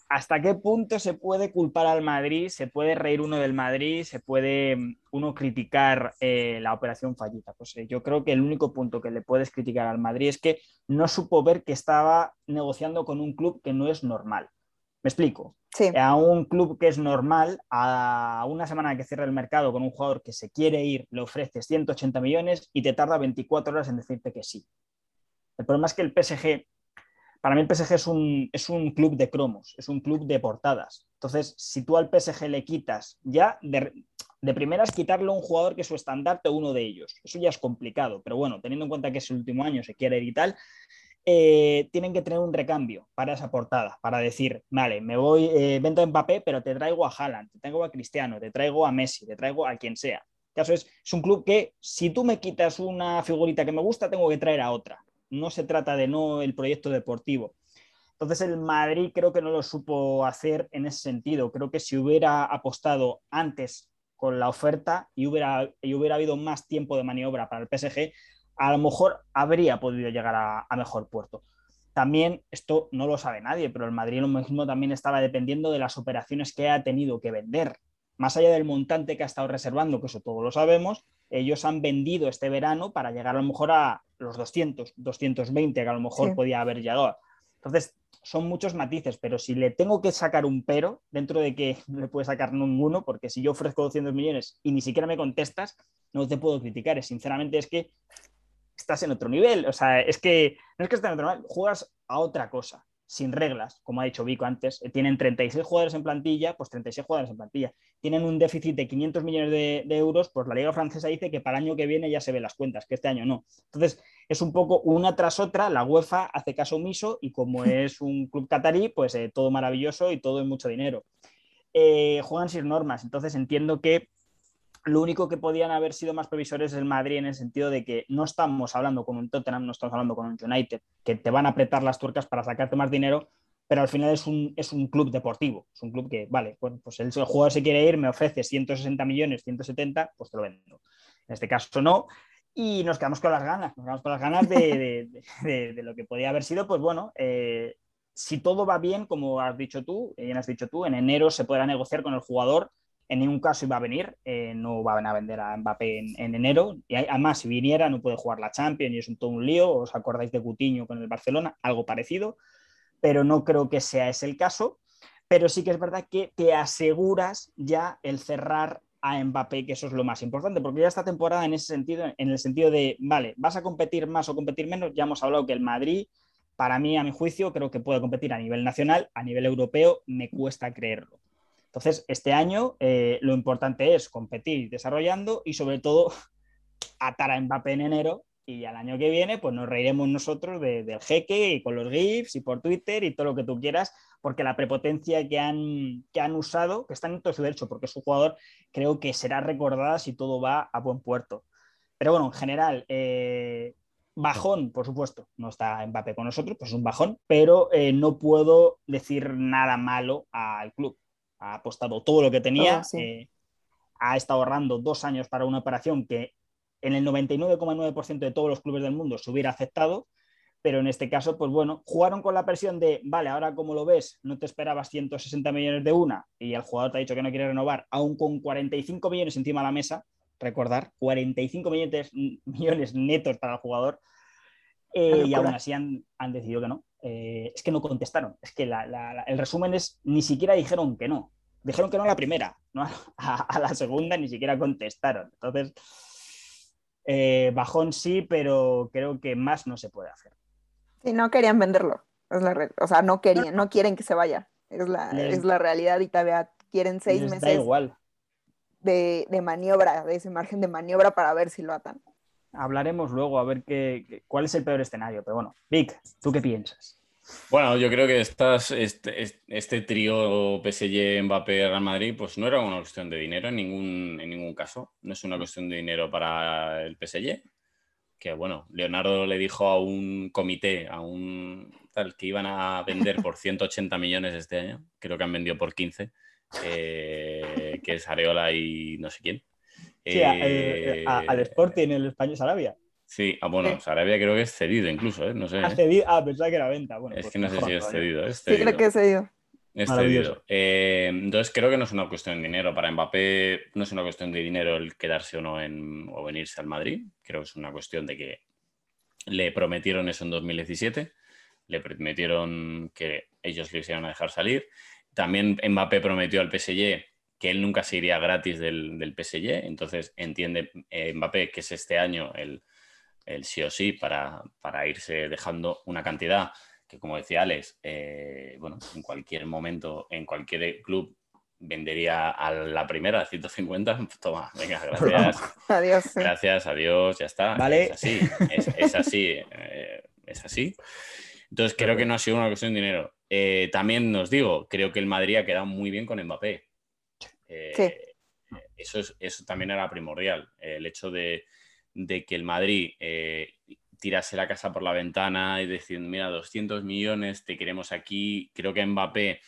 ¿hasta qué punto se puede culpar al Madrid? ¿Se puede reír uno del Madrid? ¿Se puede mm, uno criticar eh, la operación fallida? Pues eh, yo creo que el único punto que le puedes criticar al Madrid es que no supo ver que estaba negociando con un club que no es normal. ¿Me explico? A un club que es normal, a una semana que cierra el mercado con un jugador que se quiere ir, le ofreces 180 millones y te tarda 24 horas en decirte que sí. El problema es que el PSG para mí el PSG es un, es un club de cromos, es un club de portadas. Entonces, si tú al PSG le quitas ya, de, de primeras quitarle a un jugador que es su estandarte o uno de ellos, eso ya es complicado, pero bueno, teniendo en cuenta que es el último año, se quiere ir y tal, eh, tienen que tener un recambio para esa portada, para decir, vale, me voy, eh, vendo a Mbappé, pero te traigo a Haaland, te traigo a Cristiano, te traigo a Messi, te traigo a quien sea. Caso es, es un club que si tú me quitas una figurita que me gusta, tengo que traer a otra no se trata de no el proyecto deportivo. Entonces el Madrid creo que no lo supo hacer en ese sentido. Creo que si hubiera apostado antes con la oferta y hubiera, y hubiera habido más tiempo de maniobra para el PSG, a lo mejor habría podido llegar a, a mejor puerto. También esto no lo sabe nadie, pero el Madrid lo mismo también estaba dependiendo de las operaciones que ha tenido que vender. Más allá del montante que ha estado reservando, que eso todos lo sabemos, ellos han vendido este verano para llegar a lo mejor a los 200, 220 que a lo mejor podía haber llegado. Entonces, son muchos matices, pero si le tengo que sacar un pero, dentro de que no le puede sacar ninguno, porque si yo ofrezco 200 millones y ni siquiera me contestas, no te puedo criticar. Sinceramente es que estás en otro nivel. O sea, es que no es que estés en otro nivel, juegas a otra cosa sin reglas, como ha dicho Vico antes, eh, tienen 36 jugadores en plantilla, pues 36 jugadores en plantilla. Tienen un déficit de 500 millones de, euros, pues la Liga Francesa dice que para el año que viene ya se ven las cuentas, que este año no. Entonces, es un poco una tras otra, la UEFA hace caso omiso y como es un club catarí, pues eh, todo maravilloso y todo es mucho dinero. Eh, juegan sin normas, entonces entiendo que lo único que podían haber sido más previsores es el Madrid en el sentido de que no estamos hablando con un Tottenham, no estamos hablando con un United, que te van a apretar las tuercas para sacarte más dinero, pero al final es un, es un club deportivo, es un club que, vale, pues el, jugador se quiere ir, me ofrece 160 millones, 170, pues te lo vendo. En este caso no, y nos quedamos con las ganas, nos quedamos con las ganas de, lo que podía haber sido, pues bueno, eh, si todo va bien, como has dicho tú, bien has dicho tú, en enero se podrá negociar con el jugador en ningún caso iba a venir, eh, no van a vender a Mbappé en, enero. Y además, si viniera, no puede jugar la Champions y es un todo un lío. ¿Os acordáis de Coutinho con el Barcelona? Algo parecido, pero no creo que sea ese el caso. Pero sí que es verdad que te aseguras ya el cerrar a Mbappé, que eso es lo más importante, porque ya esta temporada en ese sentido, en el sentido de, vale, vas a competir más o competir menos, ya hemos hablado que el Madrid, para mí, a mi juicio, creo que puede competir a nivel nacional, a nivel europeo, me cuesta creerlo. Entonces, este año eh, lo importante es competir desarrollando y sobre todo atar a Mbappé en enero y al año que viene pues nos reiremos nosotros del jeque y con los GIFs y por Twitter y todo lo que tú quieras, porque la prepotencia que han, que han usado, que están en todo su derecho, porque es un jugador, creo que será recordada si todo va a buen puerto. Pero bueno, en general, eh, bajón, por supuesto, no está Mbappé con nosotros, pues es un bajón, pero eh, no puedo decir nada malo al club ha apostado todo lo que tenía, eh, ha estado ahorrando dos años para una operación que en el 99,9% de todos los clubes del mundo se hubiera aceptado, pero en este caso, pues bueno, jugaron con la presión de, vale, ahora como lo ves, no te esperabas 160 millones de una y el jugador te ha dicho que no quiere renovar, aún con 45 millones encima de la mesa, recordar, 45 millones, millones netos para el jugador, eh, y aún así han, han decidido que no. Eh, es que no contestaron. Es que el resumen es, ni siquiera dijeron que no. Dijeron que no a la primera, ¿no? A, la segunda ni siquiera contestaron. Entonces, eh, bajón sí, pero creo que más no se puede hacer. Sí, no querían venderlo. Es la o sea, no querían, no quieren que se vaya. Es la, es la realidad y todavía quieren seis meses igual. De, de maniobra, de ese margen de maniobra para ver si lo atan hablaremos luego a ver qué, cuál es el peor escenario. Pero bueno, Vic, ¿tú qué piensas? Bueno, yo creo que este, este trío PSG, Mbappé, Real Madrid, pues no era una cuestión de dinero en ningún, en ningún caso. No es una cuestión de dinero para el PSG. Que bueno, Leonardo le dijo a un comité, a un tal, que iban a vender por 180 millones este año. Creo que han vendido por 15. Eh, que es Areola y no sé quién. Sí, al Sporting, el Español Sarabia. Sí, ah, bueno, Sarabia creo que es cedido incluso, ¿eh? No sé. ¿Ha cedido? Ah, pensaba que era venta. Bueno, es pues que no sé si es cedido, es cedido. Sí, creo que es cedido. Es cedido. Eh, entonces creo que no es una cuestión de dinero. Para Mbappé no es una cuestión de dinero el quedarse o no en, o venirse al Madrid. Creo que es una cuestión de que le prometieron eso en 2017. Le prometieron que ellos le iban a dejar salir. También Mbappé prometió al PSG que él nunca se iría gratis del, del PSG. Entonces entiende eh, Mbappé que es este año el el sí o sí para, irse dejando una cantidad que, como decía Alex, eh, bueno, en cualquier momento, en cualquier club vendería a la primera 150. Toma, venga, gracias. adiós. Gracias, adiós, ya está. Vale. Es así, es, así, eh, es así. Entonces creo que no ha sido una cuestión de dinero. Eh, también nos digo, creo que el Madrid ha quedado muy bien con Mbappé. Sí. Eso, es, eso también era primordial. El hecho de, de que el Madrid eh, tirase la casa por la ventana y decir, mira, 200 millones, te queremos aquí. Creo que Mbappé,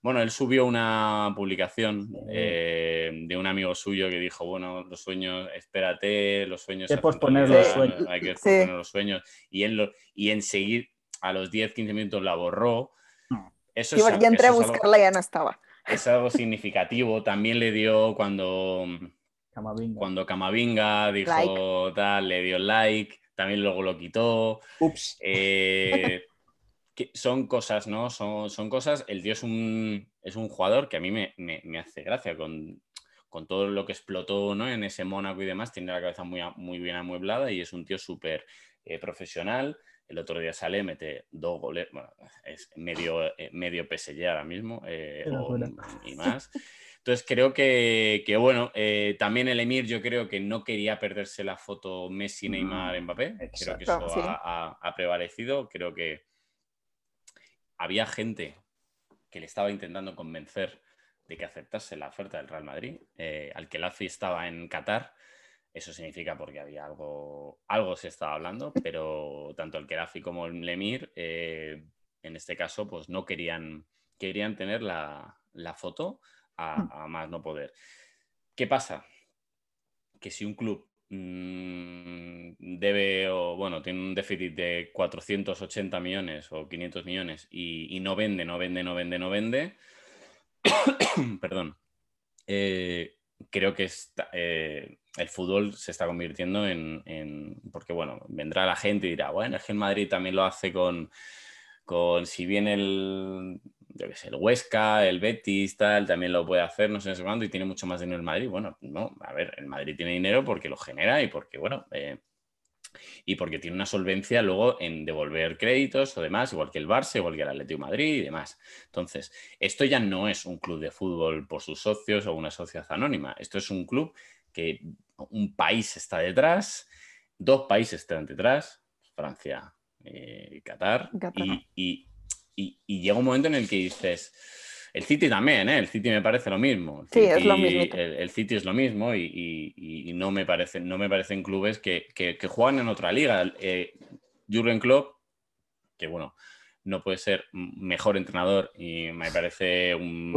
bueno, él subió una publicación eh, de un amigo suyo que dijo, bueno, los sueños, espérate, los sueños... Hay que posponer los sueños. Hay que posponer los sueños. Y, él y en seguir, a los 10, 15 minutos la borró. Eso es, ya entré a buscarla y ya no estaba. Es algo significativo. También le dio cuando cuando Camavinga dijo tal, le dio like, también luego lo quitó. Ups. Eh, son cosas, ¿no? Son, son, cosas. El tío es un, es un jugador que a mí me, me, hace gracia con, con, todo lo que explotó ¿no? en ese Mónaco y demás. Tiene la cabeza muy, muy bien amueblada y es un tío súper eh, profesional. El otro día sale, mete dos goles, bueno, es medio, eh, medio PSG ahora mismo y más. Entonces creo que, bueno, eh, también el Emir yo creo que no quería perderse la foto Messi, Neymar, mm, Mbappé. Creo que eso ha, prevalecido. Creo que había gente que le estaba intentando convencer de que aceptase la oferta del Real Madrid. Eh, al que Lazi estaba en Qatar. Eso significa porque había algo, algo se estaba hablando, pero tanto el Kelafi como el Emir, eh, en este caso, pues no querían, querían tener la, la foto a, más no poder. ¿Qué pasa? Que si un club mm, debe o bueno, tiene un déficit de 480 millones o 500 millones y, no vende, no vende, no vende, no vende, perdón, eh, creo que eh, el fútbol se está convirtiendo en, en, porque bueno, vendrá la gente y dirá, bueno, es que el Madrid también lo hace con, con si bien el yo el Huesca, el Betis, tal, también lo puede hacer, no sé, sé cuándo, y tiene mucho más dinero el Madrid. Bueno, no, a ver, el Madrid tiene dinero porque lo genera y porque, bueno, eh, y porque tiene una solvencia luego en devolver créditos o demás, igual que el Barça, igual que el Atlético Madrid y demás. Entonces, esto ya no es un club de fútbol por sus socios o una sociedad anónima. Esto es un club que un país está detrás, dos países están detrás, Francia y Qatar, y y, llega un momento en el que dices, el City también, ¿eh? el City me parece lo mismo. El sí, City, es lo mismo. El, City es lo mismo y, no, me parecen, no me parecen clubes que, juegan en otra liga. Eh, Jurgen Klopp, que bueno, no puede ser mejor entrenador y me parece un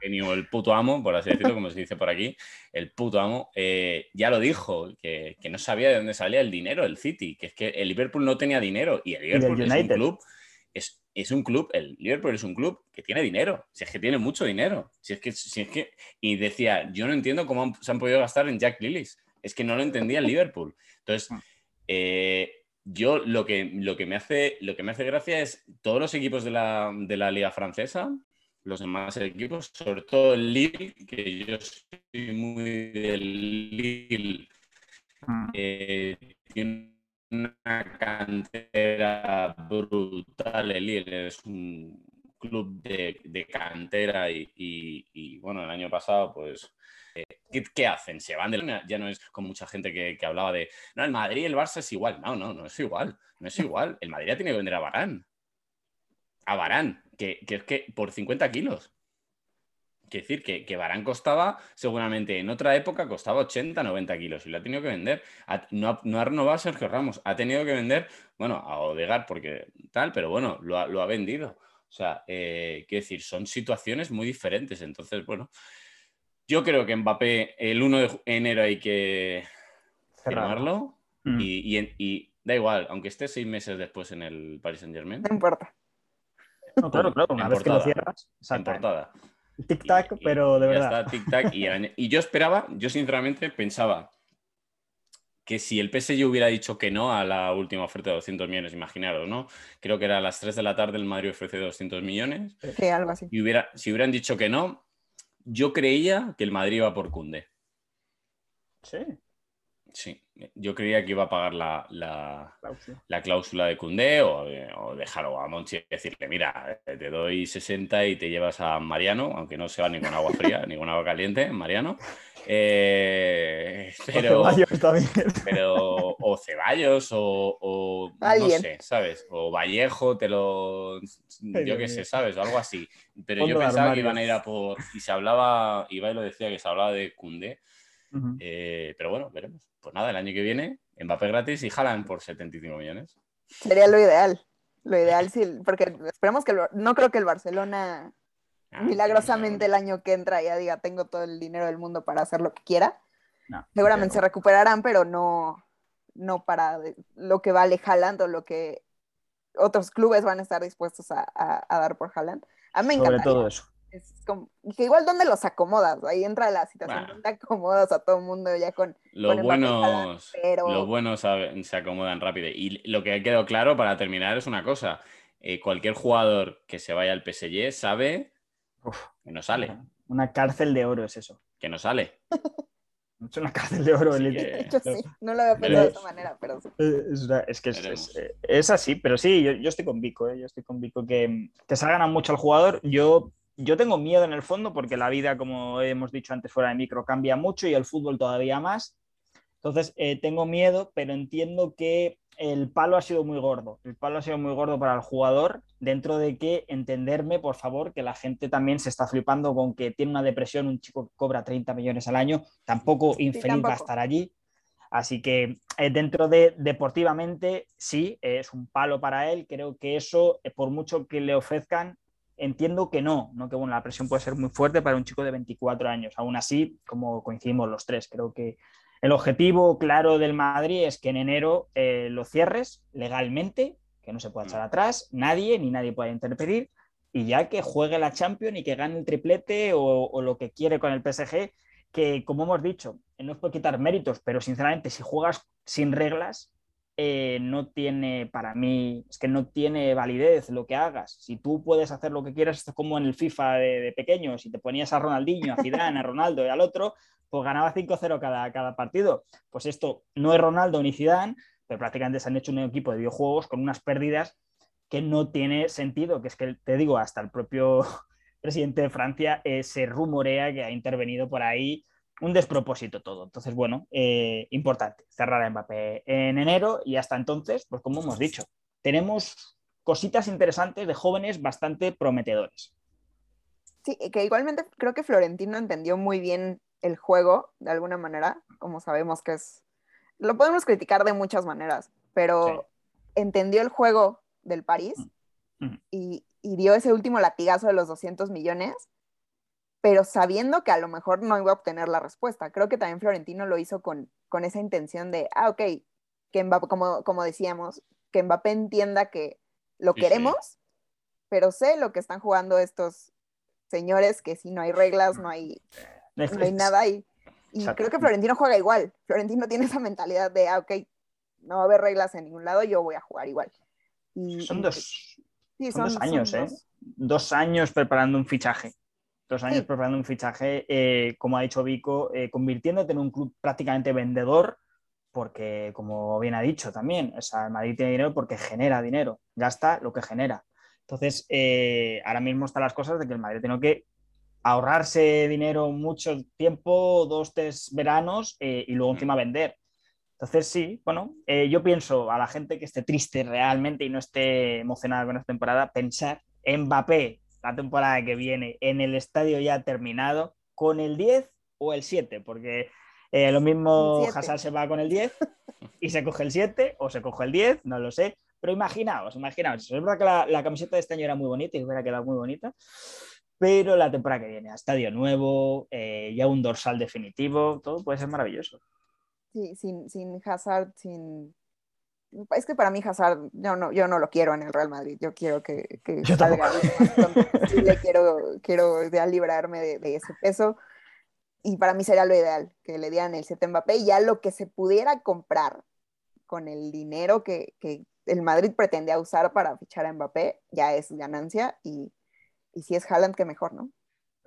genio, el puto amo, por así decirlo, como se dice por aquí, el puto amo, eh, ya lo dijo, que, no sabía de dónde salía el dinero el City, que es que el Liverpool no tenía dinero y el Liverpool es un club, es, es un club, el Liverpool es un club que tiene dinero, si es que tiene mucho dinero, si es que, si es que, y decía, yo no entiendo cómo se han podido gastar en Jack Lillis, es que no lo entendía el Liverpool. Entonces, ah. eh, yo lo que, lo, que me hace, lo que me hace gracia es todos los equipos de la, liga francesa, los demás equipos, sobre todo el Lille, que yo soy muy del Lille, ah. eh, una cantera brutal. El Lille es un club de, cantera y, bueno, el año pasado pues... Eh, ¿qué, hacen? Se van de la... Ya no es como mucha gente que, hablaba de, no, el Madrid y el Barça es igual. No, no, no es igual. No es igual. El Madrid ya tiene que vender a Barán. A Barán, que, que es que por 50 kilos. Quiere decir que, que Barán costaba, seguramente en otra época costaba 80, 90 kilos y lo ha tenido que vender. no, ha, renovado a Sergio Ramos, ha tenido que vender, bueno, a Odegar porque tal, pero bueno, lo ha, vendido. O sea, eh, quiero decir, son situaciones muy diferentes. Entonces, bueno, Yo creo que Mbappé el 1 de enero hay que firmarlo Mm. y, y- y da igual, aunque esté seis meses después en el Paris Saint Germain, No importa. No, claro, claro, una En vez que lo portada. cierras. portada. Tic-tac, pero de verdad. está, tic-tac, y yo esperaba, yo sinceramente pensaba que si el PSG hubiera dicho que no a la última oferta de 200 millones, imaginaros, ¿no? Creo que era a las 3 de la tarde el Madrid ofreció 200 millones Sí, algo así. y hubiera, si hubieran dicho que no, yo creía que el Madrid iba por Cundé. Sí, Sí, yo creía que iba a pagar la, la- cláusula. la cláusula de Cundé o, o dejar a Monchi y decirle, mira, eh, te doy 60 y te llevas a Mariano, aunque no se va ni con agua fría ni con agua caliente, Mariano. Eh, pero, Ceballos también. pero, o Ceballos o, o no sé, ¿sabes? O Vallejo, te lo. Yo qué sé, ¿sabes? O algo así. Pero yo Fondo pensaba que iban a ir a por. Y se hablaba, Ibai lo decía, que se hablaba de Cundé. Eh, pero bueno, veremos. Pues nada, el año que viene, Mbappé gratis y Haaland por 75 millones. Sería lo ideal. Lo ideal, sí, porque esperemos que el, no creo que el Barcelona Ah, milagrosamente el año que entra ya diga tengo todo el dinero del mundo para hacer lo que quiera. No, Seguramente se pero- recuperarán, pero no, no para lo que vale Haaland o lo que otros clubes van a estar dispuestos a, a- a dar por Haaland. A mí me Sobre encanta. todo eso. Es como, que igual dónde los acomodas, ahí entra la situación Bueno. donde acomodas a todo el mundo ya con Los con y Haaland, buenos, pero- los buenos saben- se acomodan rápido. Y lo que ha quedado claro para terminar es una cosa. eh, cualquier jugador que se vaya al PSG sabe Uf, que no sale, Una cárcel de oro es eso. que no sale. Es una cárcel de oro. El- que- sí, no lo había pensado de esa manera, pero sí. Eh, Es, una- es que es, Veremos. es- eh, es así, pero sí, yo, yo estoy con Vico, eh, yo estoy con Vico que, que se ganan mucho al jugador. Yo, yo tengo miedo en el fondo porque la vida, como hemos dicho antes fuera de micro, cambia mucho y el fútbol todavía más. Entonces, eh, tengo miedo, pero entiendo que el palo ha sido muy gordo. El palo ha sido muy gordo para el jugador, dentro de que entenderme, por favor, que la gente también se está flipando con que tiene una depresión, un chico que cobra 30 millones al año, tampoco infeliz va a tampoco. estar allí. Así que eh, dentro de deportivamente, sí, eh, es un palo para él. Creo que eso, eh, por mucho que le ofrezcan, entiendo que no, no que bueno, la presión puede ser muy fuerte para un chico de 24 años. Aún así, como coincidimos los tres, creo que el objetivo claro del Madrid es que en enero eh, lo cierres legalmente, que no se pueda echar atrás, nadie ni nadie pueda interpedir, y ya que juegue la Champions y que gane el triplete o, o lo que quiere con el PSG, que como hemos dicho, no es por quitar méritos, pero sinceramente si juegas sin reglas, eh, no tiene, para mí, es que no tiene validez lo que hagas. Si tú puedes hacer lo que quieras, es como en el FIFA de, de pequeño, si te ponías a Ronaldinho, a Zidane, a Ronaldo y al otro, pues ganaba 5-0 cada, cada partido. Pues esto no es Ronaldo ni Zidane, pero prácticamente se han hecho un equipo de videojuegos con unas pérdidas que no tiene sentido, que es que te digo, hasta el propio presidente de Francia eh, se rumorea que ha intervenido por ahí un despropósito todo. Entonces, bueno, eh, importante cerrar a Mbappé en enero y hasta entonces, pues como hemos dicho, tenemos cositas interesantes de jóvenes bastante prometedores. Sí, que igualmente creo que Florentino entendió muy bien el juego, de alguna manera, como sabemos que es... Lo podemos criticar de muchas maneras, pero entendió el juego del París Mm. y, y dio ese último latigazo de los 200 millones, pero sabiendo que a lo mejor no iba a obtener la respuesta. Creo que también Florentino lo hizo con, con esa intención de, ah, ok, que Mbappé, como, como decíamos, que Mbappé entienda que lo Sí, sí. queremos, pero sé lo que están jugando estos señores, que si no hay reglas, no hay, no hay nada ahí. Y creo que Florentino juega igual. Florentino tiene esa mentalidad de, ah, ok, no va a haber reglas en ningún lado, yo voy a jugar igual. Y, Son dos, sí, son dos años, ¿eh? dos. dos años preparando un fichaje. Dos años Sí. preparando un fichaje, eh, como ha dicho Vico, eh, convirtiéndote en un club prácticamente vendedor, porque, como bien ha dicho también, o sea, el Madrid tiene dinero porque genera dinero, gasta lo que genera. Entonces, eh, ahora mismo están las cosas de que el Madrid tiene que ahorrarse dinero mucho tiempo, dos, tres veranos, eh, y luego encima vender. Entonces, sí, bueno, eh, yo pienso a la gente que esté triste realmente y no esté emocionada con esta temporada, pensar Mbappé la temporada que viene en el estadio ya terminado con el 10 o el 7, porque eh, lo mismo El 7. Hazard se va con el 10 y se coge el 7 o se coge el 10, no lo sé, pero imaginaos, imaginaos, es verdad que la, la camiseta de este año era muy bonita y hubiera quedado muy bonita, pero la temporada que viene, a estadio nuevo, eh, ya un dorsal definitivo, todo puede ser maravilloso. Sí, sin, sin Hazard, sin... Es que para mí Hazard, yo no, yo no lo quiero en el Real Madrid, yo quiero que, que Yo salga posible, quiero, quiero ya librarme de, de ese peso y para mí sería lo ideal, que le dieran el 7 Mbappé y ya lo que se pudiera comprar con el dinero que, que el Madrid pretendía usar para fichar a Mbappé, ya es ganancia y, y si es Haaland, que mejor, ¿no?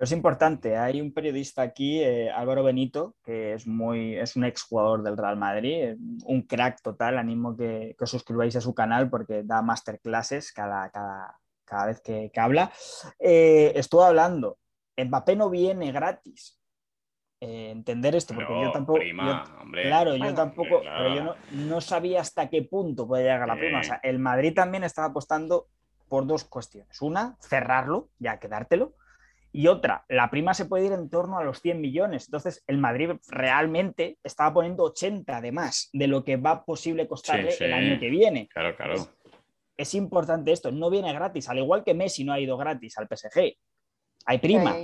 Pero es importante, hay un periodista aquí, eh, Álvaro Benito, que es, muy, es un exjugador del Real Madrid, eh, un crack total, animo que, que os suscribáis a su canal porque da masterclasses cada, cada, cada vez que, que habla. Eh, estuvo hablando, Mbappé no viene gratis. Eh, entender esto, porque Pero, yo tampoco... prima, yo- hombre. Claro, yo tampoco, claro. pero yo no, no sabía hasta qué punto puede llegar la prima. O sea, el Madrid también estaba apostando por dos cuestiones. Una, cerrarlo, ya quedártelo. Y otra, la prima se puede ir en torno a los 100 millones. Entonces, el Madrid realmente estaba poniendo 80 de más de lo que va posible costarle Sí, sí. el año que viene. Claro, claro. Es, es importante esto, no viene gratis, al igual que Messi no ha ido gratis al PSG. Hay prima.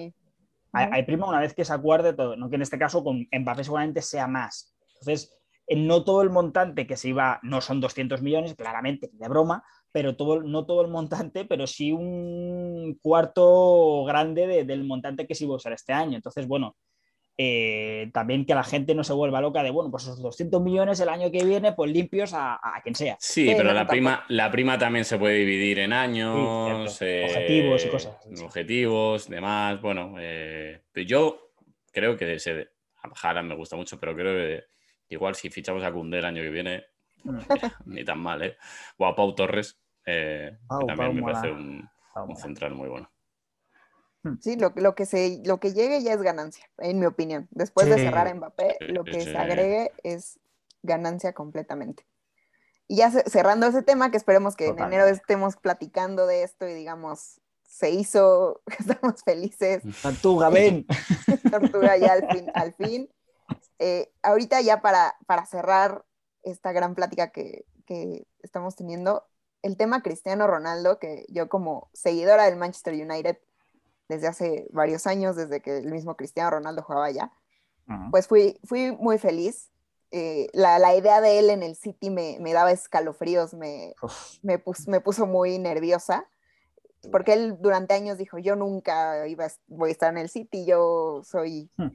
Hay, prima una vez que se acuerde todo, no que en este caso con Mbappé seguramente sea más. Entonces, eh, no todo el montante que se iba, no son 200 millones, claramente, ni de broma, pero todo, no todo el montante, pero sí un cuarto grande de- del montante que se iba a usar este año. Entonces, bueno, eh, también que la gente no se vuelva loca de, bueno, pues esos 200 millones el año que viene, pues limpios a, a quien sea. Sí, pero no, la prima, la prima también se puede dividir en años, Sí, cierto. Objetivos y cosas así. Objetivos, demás. Bueno, eh, pero yo creo que se, a Haaland me gusta mucho, pero creo que igual si fichamos a Koundé el año que viene. ni tan mal, ¿eh? O a Pau Torres, eh, que Pau, también Pau me mola. parece un, un central muy bueno. Sí, lo, lo, que se, lo que llegue ya es ganancia, en mi opinión. Después de Sí. cerrar a Mbappé, lo que sí. se agregue es ganancia completamente. Y ya ce- cerrando ese tema, que esperemos que en Totalmente. enero estemos platicando de esto y digamos, se hizo, estamos felices, Tortuga, ven. Tortuga ya al fin. Al fin. Eh, ahorita ya para, para cerrar esta gran plática que, que estamos teniendo, el tema Cristiano Ronaldo, que yo como seguidora del Manchester United desde hace varios años, desde que el mismo Cristiano Ronaldo jugaba allá, pues fui, fui muy feliz. Eh, la, la idea de él en el City me, me daba escalofríos, me, me, pus- me puso muy nerviosa, porque él durante años dijo, yo nunca iba voy a estar en el City, yo soy Hmm.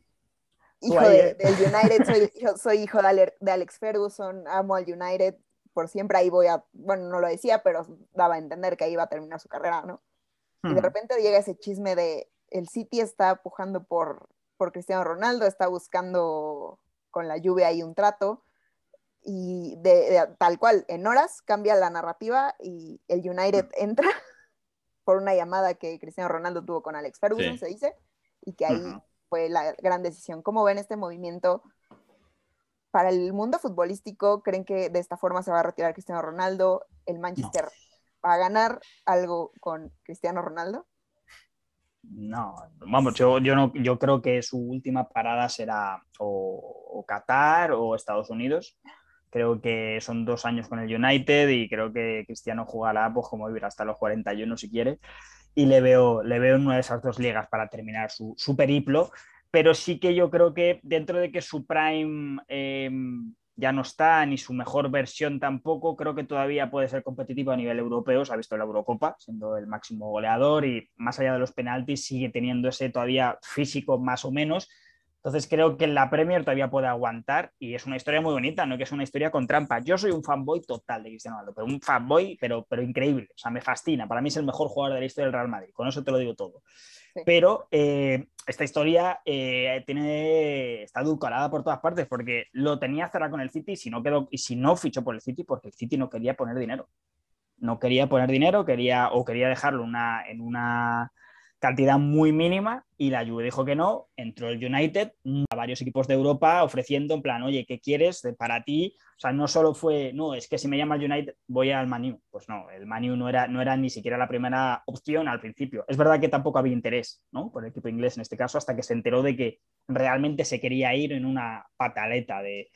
Hijo de- ¿eh? del United, soy, hijo- soy hijo de, Ale- de Alex Ferguson, amo al United, por siempre ahí voy a, bueno, no lo decía, pero daba a entender que ahí iba a terminar su carrera, ¿no? Y de ujú. repente llega ese chisme de el City está pujando por, por Cristiano Ronaldo, está buscando con la lluvia ahí un trato. Y de, de- tal cual, en horas cambia la narrativa y el United entra por una llamada que Cristiano Ronaldo tuvo con Alex Ferguson, Sí. se dice, y que ahí. Fue la gran decisión. ¿Cómo ven este movimiento? Para el mundo futbolístico, ¿creen que de esta forma se va a retirar Cristiano Ronaldo? ¿El Manchester va a ganar algo con Cristiano Ronaldo? No, vamos, yo, yo, no, yo creo que su última parada será o, o Qatar o Estados Unidos. Creo que son dos años con el United y creo que Cristiano jugará pues, como vivir hasta los 41 si quiere. Y le veo, le veo en una de esas dos ligas para terminar su, su periplo. Pero sí que yo creo que dentro de que su prime eh, ya no está, ni su mejor versión tampoco, creo que todavía puede ser competitivo a nivel europeo. Se ha visto la Eurocopa, siendo el máximo goleador y más allá de los penaltis sigue teniendo ese todavía físico más o menos. Entonces creo que la Premier todavía puede aguantar y es una historia muy bonita, no que es una historia con trampa. Yo soy un fanboy total de Cristiano Ronaldo, pero un fanboy, pero, pero increíble. O sea, me fascina. Para mí es el mejor jugador de la historia del Real Madrid. Con eso te lo digo todo. Sí. Pero eh, esta historia eh, tiene, está edulcorada por todas partes porque lo tenía cerrado con el City y si no, quedó, y si no fichó por el City porque el City no quería poner dinero. No quería poner dinero quería, o quería dejarlo una, en una cantidad muy mínima y la Juve dijo que no, entró el United a varios equipos de Europa ofreciendo en plan, oye, ¿qué quieres para ti? O sea, no solo fue, no, es que si me llama el United voy al Manu. Pues no, el Manu no era, no era ni siquiera la primera opción al principio. Es verdad que tampoco había interés, ¿no? Por el equipo inglés en este caso, hasta que se enteró de que realmente se quería ir en una pataleta de,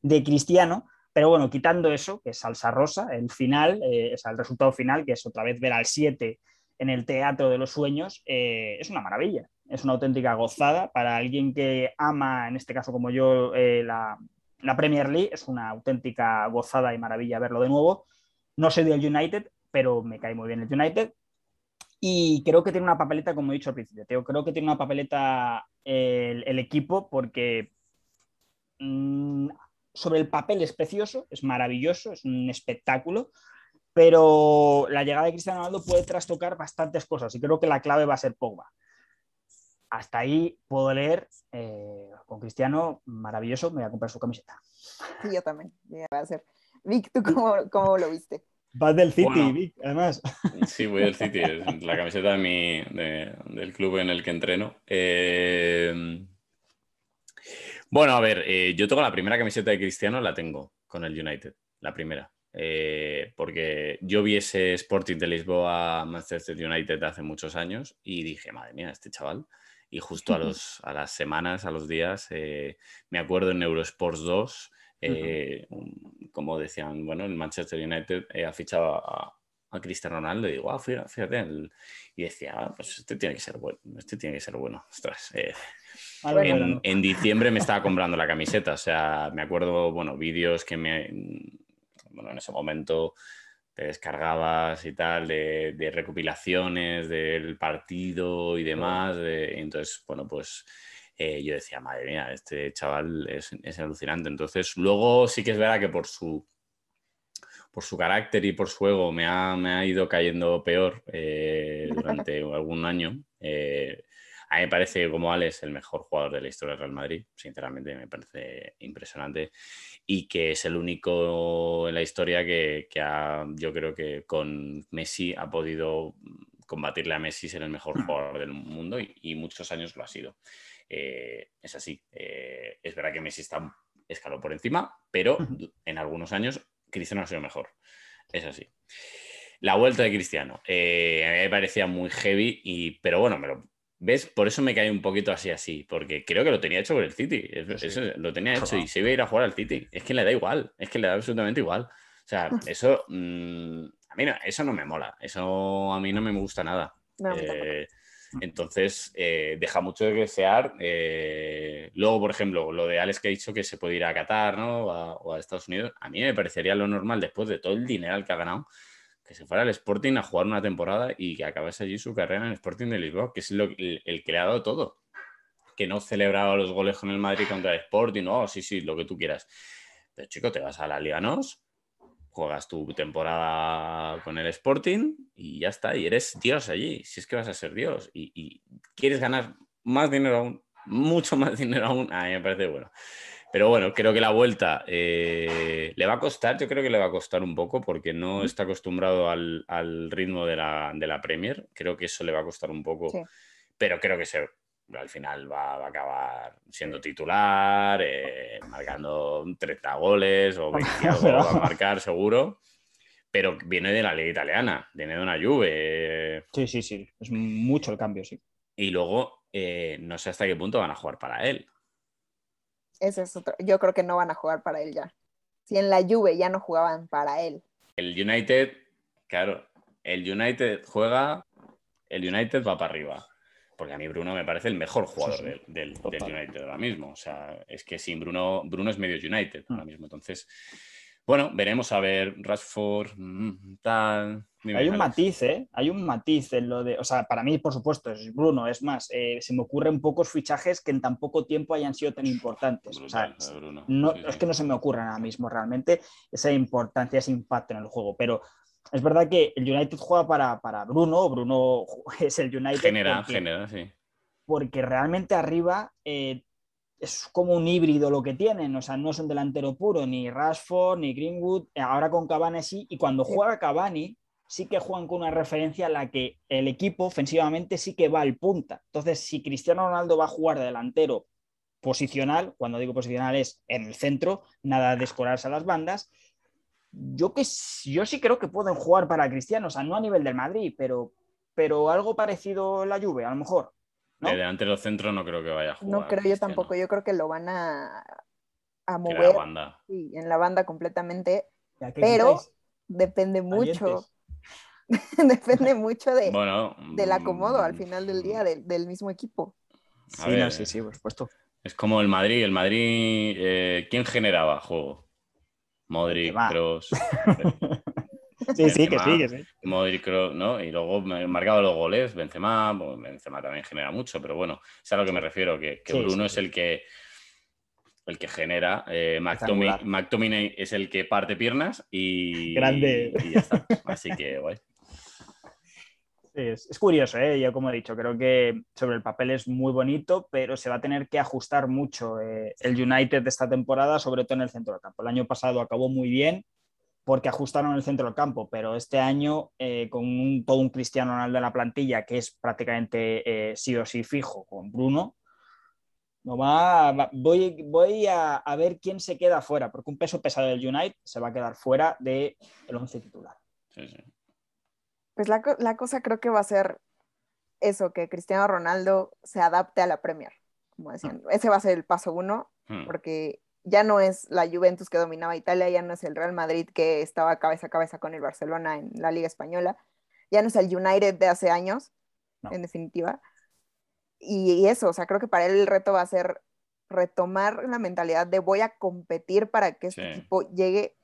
de Cristiano. Pero bueno, quitando eso, que es salsa rosa, el final, eh, o sea, el resultado final, que es otra vez ver al 7 en el teatro de los sueños, eh, es una maravilla. Es una auténtica gozada para alguien que ama, en este caso como yo, eh, la, Premier League. Es una auténtica gozada y maravilla verlo de nuevo. No soy del United, pero me cae muy bien el United. Y creo que tiene una papeleta, como he dicho al principio, creo que tiene una papeleta el, equipo porque mm, sobre el papel es precioso, es maravilloso, es un espectáculo, pero la llegada de Cristiano Ronaldo puede trastocar bastantes cosas y creo que la clave va a ser Pogba. Hasta ahí puedo leer eh, con Cristiano, maravilloso, me voy a comprar su camiseta. Sí, yo también, va a ser. Vic, ¿tú cómo, lo viste? Vas del City, Vic, además. Sí, voy del City, es la camiseta de mi, del club en el que entreno. Eh, bueno, a ver, eh, yo tengo la primera camiseta de Cristiano, la tengo con el United, la primera. Eh, porque yo vi ese Sporting de Lisboa Manchester United hace muchos años y dije, madre mía, este chaval. Y justo a, los, a las semanas, a los días, eh, me acuerdo en Eurosports 2, eh, como decían, bueno, el Manchester United ha fichado a, a, Cristiano Ronaldo y digo, ah, fíjate, y decía, ah, pues este tiene que ser bueno, este tiene que ser bueno. Ostras, en, en, diciembre me estaba comprando la camiseta, o sea, me acuerdo, bueno, vídeos que me bueno, en ese momento te descargabas y tal de, recopilaciones del partido y demás. entonces, bueno, pues eh, yo decía, madre mía, este chaval es, alucinante. Entonces, luego sí que es verdad que por su, por su carácter y por su ego me ha, me ha ido cayendo peor eh, durante algún año. Eh, a mí me parece como Alex el mejor jugador de la historia del Real Madrid, sinceramente me parece impresionante y que es el único en la historia que, yo creo que con Messi ha podido combatirle a Messi ser el mejor hmm. jugador del mundo y, muchos años lo ha sido. Eh, es así. Eh, es verdad que Messi está escaló por encima, pero en algunos años Cristiano ha sido mejor. Es así. La vuelta de Cristiano. Eh, a mí me parecía muy heavy, y, pero bueno, me lo, ¿Ves? Por eso me cae un poquito así, así, porque creo que lo tenía hecho por el City. Eso, lo tenía hecho y se iba a ir a jugar al City. Es que le da igual, es que le da absolutamente igual. O sea, eso mm, a mí no, eso no me mola, eso a mí no me gusta nada. Eh, entonces, eh, deja mucho de desear. Eh, luego, por ejemplo, lo de Alex que ha dicho que se puede ir a Qatar ¿no? o a Estados Unidos, a mí me parecería lo normal después de todo el dinero que ha ganado que se fuera al Sporting a jugar una temporada y que acabase allí su carrera en el Sporting de Lisboa, que es el, que le ha dado todo. Que no celebraba los goles con el Madrid contra el Sporting, no, sí, sí, lo que tú quieras. Pero chico, te vas a la Liga NOS, juegas tu temporada con el Sporting y ya está, y eres Dios allí, si es que vas a ser Dios. Y, y quieres ganar más dinero aún, mucho más dinero aún, a mí me parece bueno. Pero bueno, creo que la vuelta eh, le va a costar, yo creo que le va a costar un poco porque no está acostumbrado al, ritmo de la, Premier. Creo que eso le va a costar un poco, pero creo que se, al final va, a acabar siendo titular, eh, marcando 30 goles o 20 va a marcar seguro. Pero viene de la liga italiana, viene de una Juve. Sí, sí, sí, es mucho el cambio, sí. Y luego, eh, no sé hasta qué punto van a jugar para él ese es otro. Yo creo que no van a jugar para él ya. Si en la Juve ya no jugaban para él. El United, claro, el United juega, el United va para arriba. Porque a mí Bruno me parece el mejor jugador Del, United ahora mismo. O sea, es que sin Bruno, Bruno es medio United ahora mm. mismo. Entonces, bueno, veremos a ver Rashford, mm, tal. Hay un matiz, ¿eh? Hay un matiz en lo de. O sea, para mí, por supuesto, es Bruno. Es más, eh, se me ocurren pocos fichajes que en tan poco tiempo hayan sido tan importantes. o sea, no, es que no se me ocurran ahora mismo realmente esa importancia, ese impacto en el juego. Pero es verdad que el United juega para, Bruno. Bruno es el United. Genera, genera, sí. Porque realmente arriba eh, es como un híbrido lo que tienen, o sea, no es un delantero puro, ni Rashford, ni Greenwood, ahora con Cavani sí, y cuando juega Cavani sí que juegan con una referencia a la que el equipo ofensivamente sí que va al punta. Entonces, si Cristiano Ronaldo va a jugar de delantero posicional, cuando digo posicional es en el centro, nada de escorarse a las bandas, yo, que, yo sí creo que pueden jugar para Cristiano, o sea, no a nivel del Madrid, pero, pero algo parecido la Juve, a lo mejor. De delante de los centros no creo que vaya a jugar. No creo yo tampoco, yo creo que lo van a, a mover. En la banda. Sí, en la banda completamente. Pero depende mucho. depende mucho de, Bueno, del acomodo al mm, final del día del, del mismo equipo. A Sí, ver, no, sí, sí, por supuesto. Es como el Madrid. El Madrid, eh, ¿quién generaba juego? Modric. Kroos. Sí, sí, que sí, que sí. Modric, Kroos, ¿no? Y luego me- marcaba los goles, Benzema, bueno, Benzema también genera mucho, pero bueno, es a lo que me refiero, que, que Sí, Bruno sí, es sí. el que el que genera, eh, McTominay es el que parte piernas y, Grande. y ya está. Así que guay. Es, es curioso, ¿eh? yo como he dicho, creo que sobre el papel es muy bonito, pero se va a tener que ajustar mucho eh, el United de esta temporada, sobre todo en el centro del campo. El año pasado acabó muy bien porque ajustaron el centro del campo, pero este año eh, con un- todo un Cristiano Ronaldo en la plantilla, que es prácticamente eh, sí o sí fijo con Bruno, no va, va- voy, voy a, a ver quién se queda fuera, porque un peso pesado del United se va a quedar fuera del once titular. Sí, sí. Pues la, la cosa creo que va a ser eso, que Cristiano Ronaldo se adapte a la Premier, como decían. Ese va a ser el paso uno, Hmm. porque ya no es la Juventus que dominaba Italia, ya no es el Real Madrid que estaba cabeza a cabeza con el Barcelona en la Liga Española, ya no es el United de hace años, No. en definitiva. Y, y eso, o sea, creo que para él el reto va a ser retomar la mentalidad de voy a competir para que este Sí. equipo llegue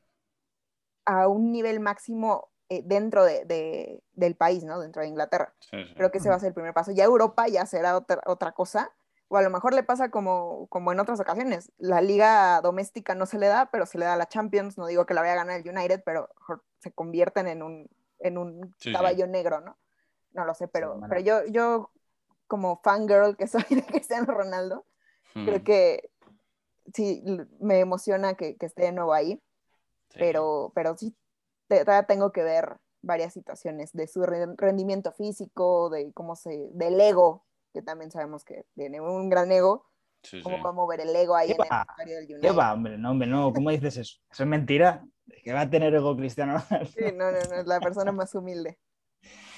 a un nivel máximo eh, dentro de- de- del país, ¿no? Dentro de Inglaterra. Sí, sí. Creo que ese va a ser el primer paso. Ya Europa ya será otra, otra cosa. O a lo mejor le pasa como, como en otras ocasiones. La liga doméstica no se le da, pero se le da a la Champions. No digo que la vaya a ganar el United, pero se convierten en un, en un Sí, sí. caballo negro, ¿no? No lo sé, pero, pero yo, yo como fangirl que soy de Cristiano Ronaldo, Hmm. creo que sí, me emociona que, que esté de nuevo ahí Sí. pero, pero sí tengo que ver varias situaciones de su re- rendimiento físico, de cómo se, del ego, que también sabemos que tiene un gran ego, Sí, sí. cómo va a mover el ego ahí ¿Qué en el va? vestuario del ¿Qué United. va, hombre? No, hombre, no. ¿Cómo dices eso? Eso es mentira. Que va a tener ego Cristiano. Sí, no, no, no, es la persona más humilde.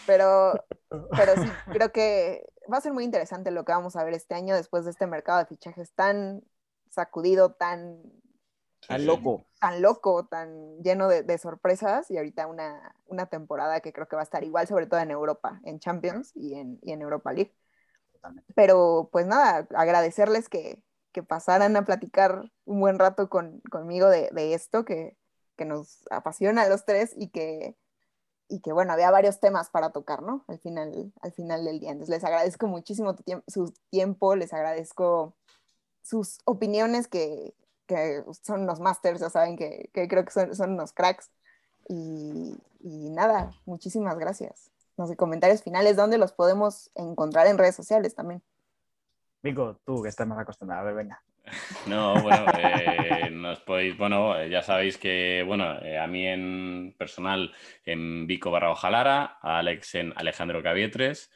Pero, pero sí, creo que va a ser muy interesante lo que vamos a ver este año después de este mercado de fichajes tan sacudido, tan Sí. loco. tan loco, tan lleno de, de sorpresas y ahorita una, una temporada que creo que va a estar igual, sobre todo en Europa, en Champions y en, y en Europa League. Totalmente. Pero pues nada, agradecerles que, que pasaran a platicar un buen rato con, conmigo de, de esto que, que nos apasiona a los tres y que, y que bueno, había varios temas para tocar, ¿no? Al final, al final del día. Entonces les agradezco muchísimo tu tiemp- su tiempo, les agradezco sus opiniones que, que son unos masters, ya saben que, que creo que son, son unos cracks. Y, y nada, muchísimas gracias. No sé, comentarios finales, ¿dónde los podemos encontrar en redes sociales también? Vico, tú que estás más acostumbrado. A ver, venga. No, bueno, eh, nos podéis, bueno, eh, ya sabéis que, bueno, eh, a mí en personal en Vico barra Ojalara, a Alex en Alejandro Cavietres.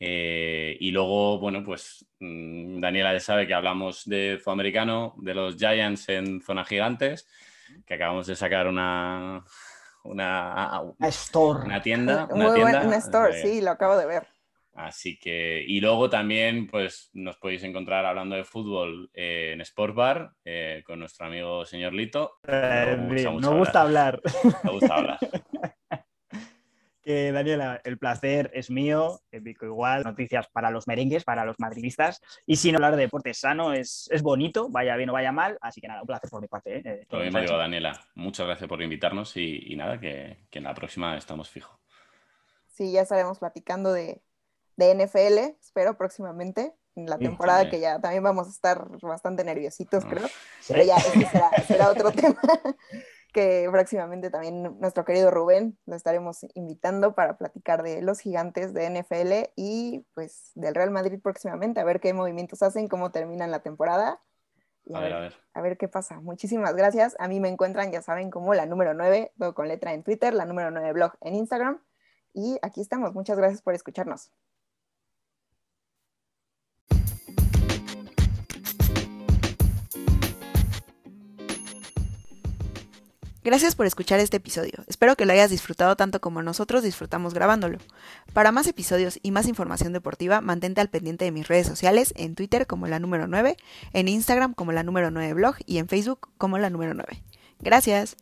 Eh, y luego, bueno, pues mm, Daniela ya sabe que hablamos de Sudamericano, de los Giants en Zona Gigantes, que acabamos de sacar una, una, A Store. una tienda. Muy Una buen tienda un store, eh, sí, lo acabo de ver. Así que, y luego también, pues nos podéis encontrar hablando de fútbol eh, en Sport Bar eh, con nuestro amigo señor Lito. Eh, gusta no mucho gusta hablar. Me gusta hablar. Daniela, el placer es mío, eh, Vico igual, noticias para los merengues, para los madridistas, y sin hablar de deporte sano es, es bonito, vaya bien o vaya mal, así que nada, un placer por mi parte. ¿eh? Eh, Lo mismo digo, Daniela. Muchas gracias por invitarnos y, y nada, que, que en la próxima estamos fijos. Sí, ya estaremos platicando de, de NFL, espero próximamente, en la Sí, temporada también. que ya también vamos a estar bastante nerviositos, creo. Sí. Pero ya, ese será, será otro tema que próximamente también nuestro querido Rubén lo estaremos invitando para platicar de los gigantes de NFL y pues del Real Madrid próximamente, a ver qué movimientos hacen, cómo terminan la temporada. Y A ver, a ver. a ver qué pasa. Muchísimas gracias. A mí me encuentran, ya saben, como la número 9, todo con letra en Twitter, la número 9 blog en Instagram. Y aquí estamos. Muchas gracias por escucharnos. Gracias por escuchar este episodio. Espero que lo hayas disfrutado tanto como nosotros disfrutamos grabándolo. Para más episodios y más información deportiva, mantente al pendiente de mis redes sociales, en Twitter como la número 9, en Instagram como la número 9 blog y en Facebook como la número 9. Gracias.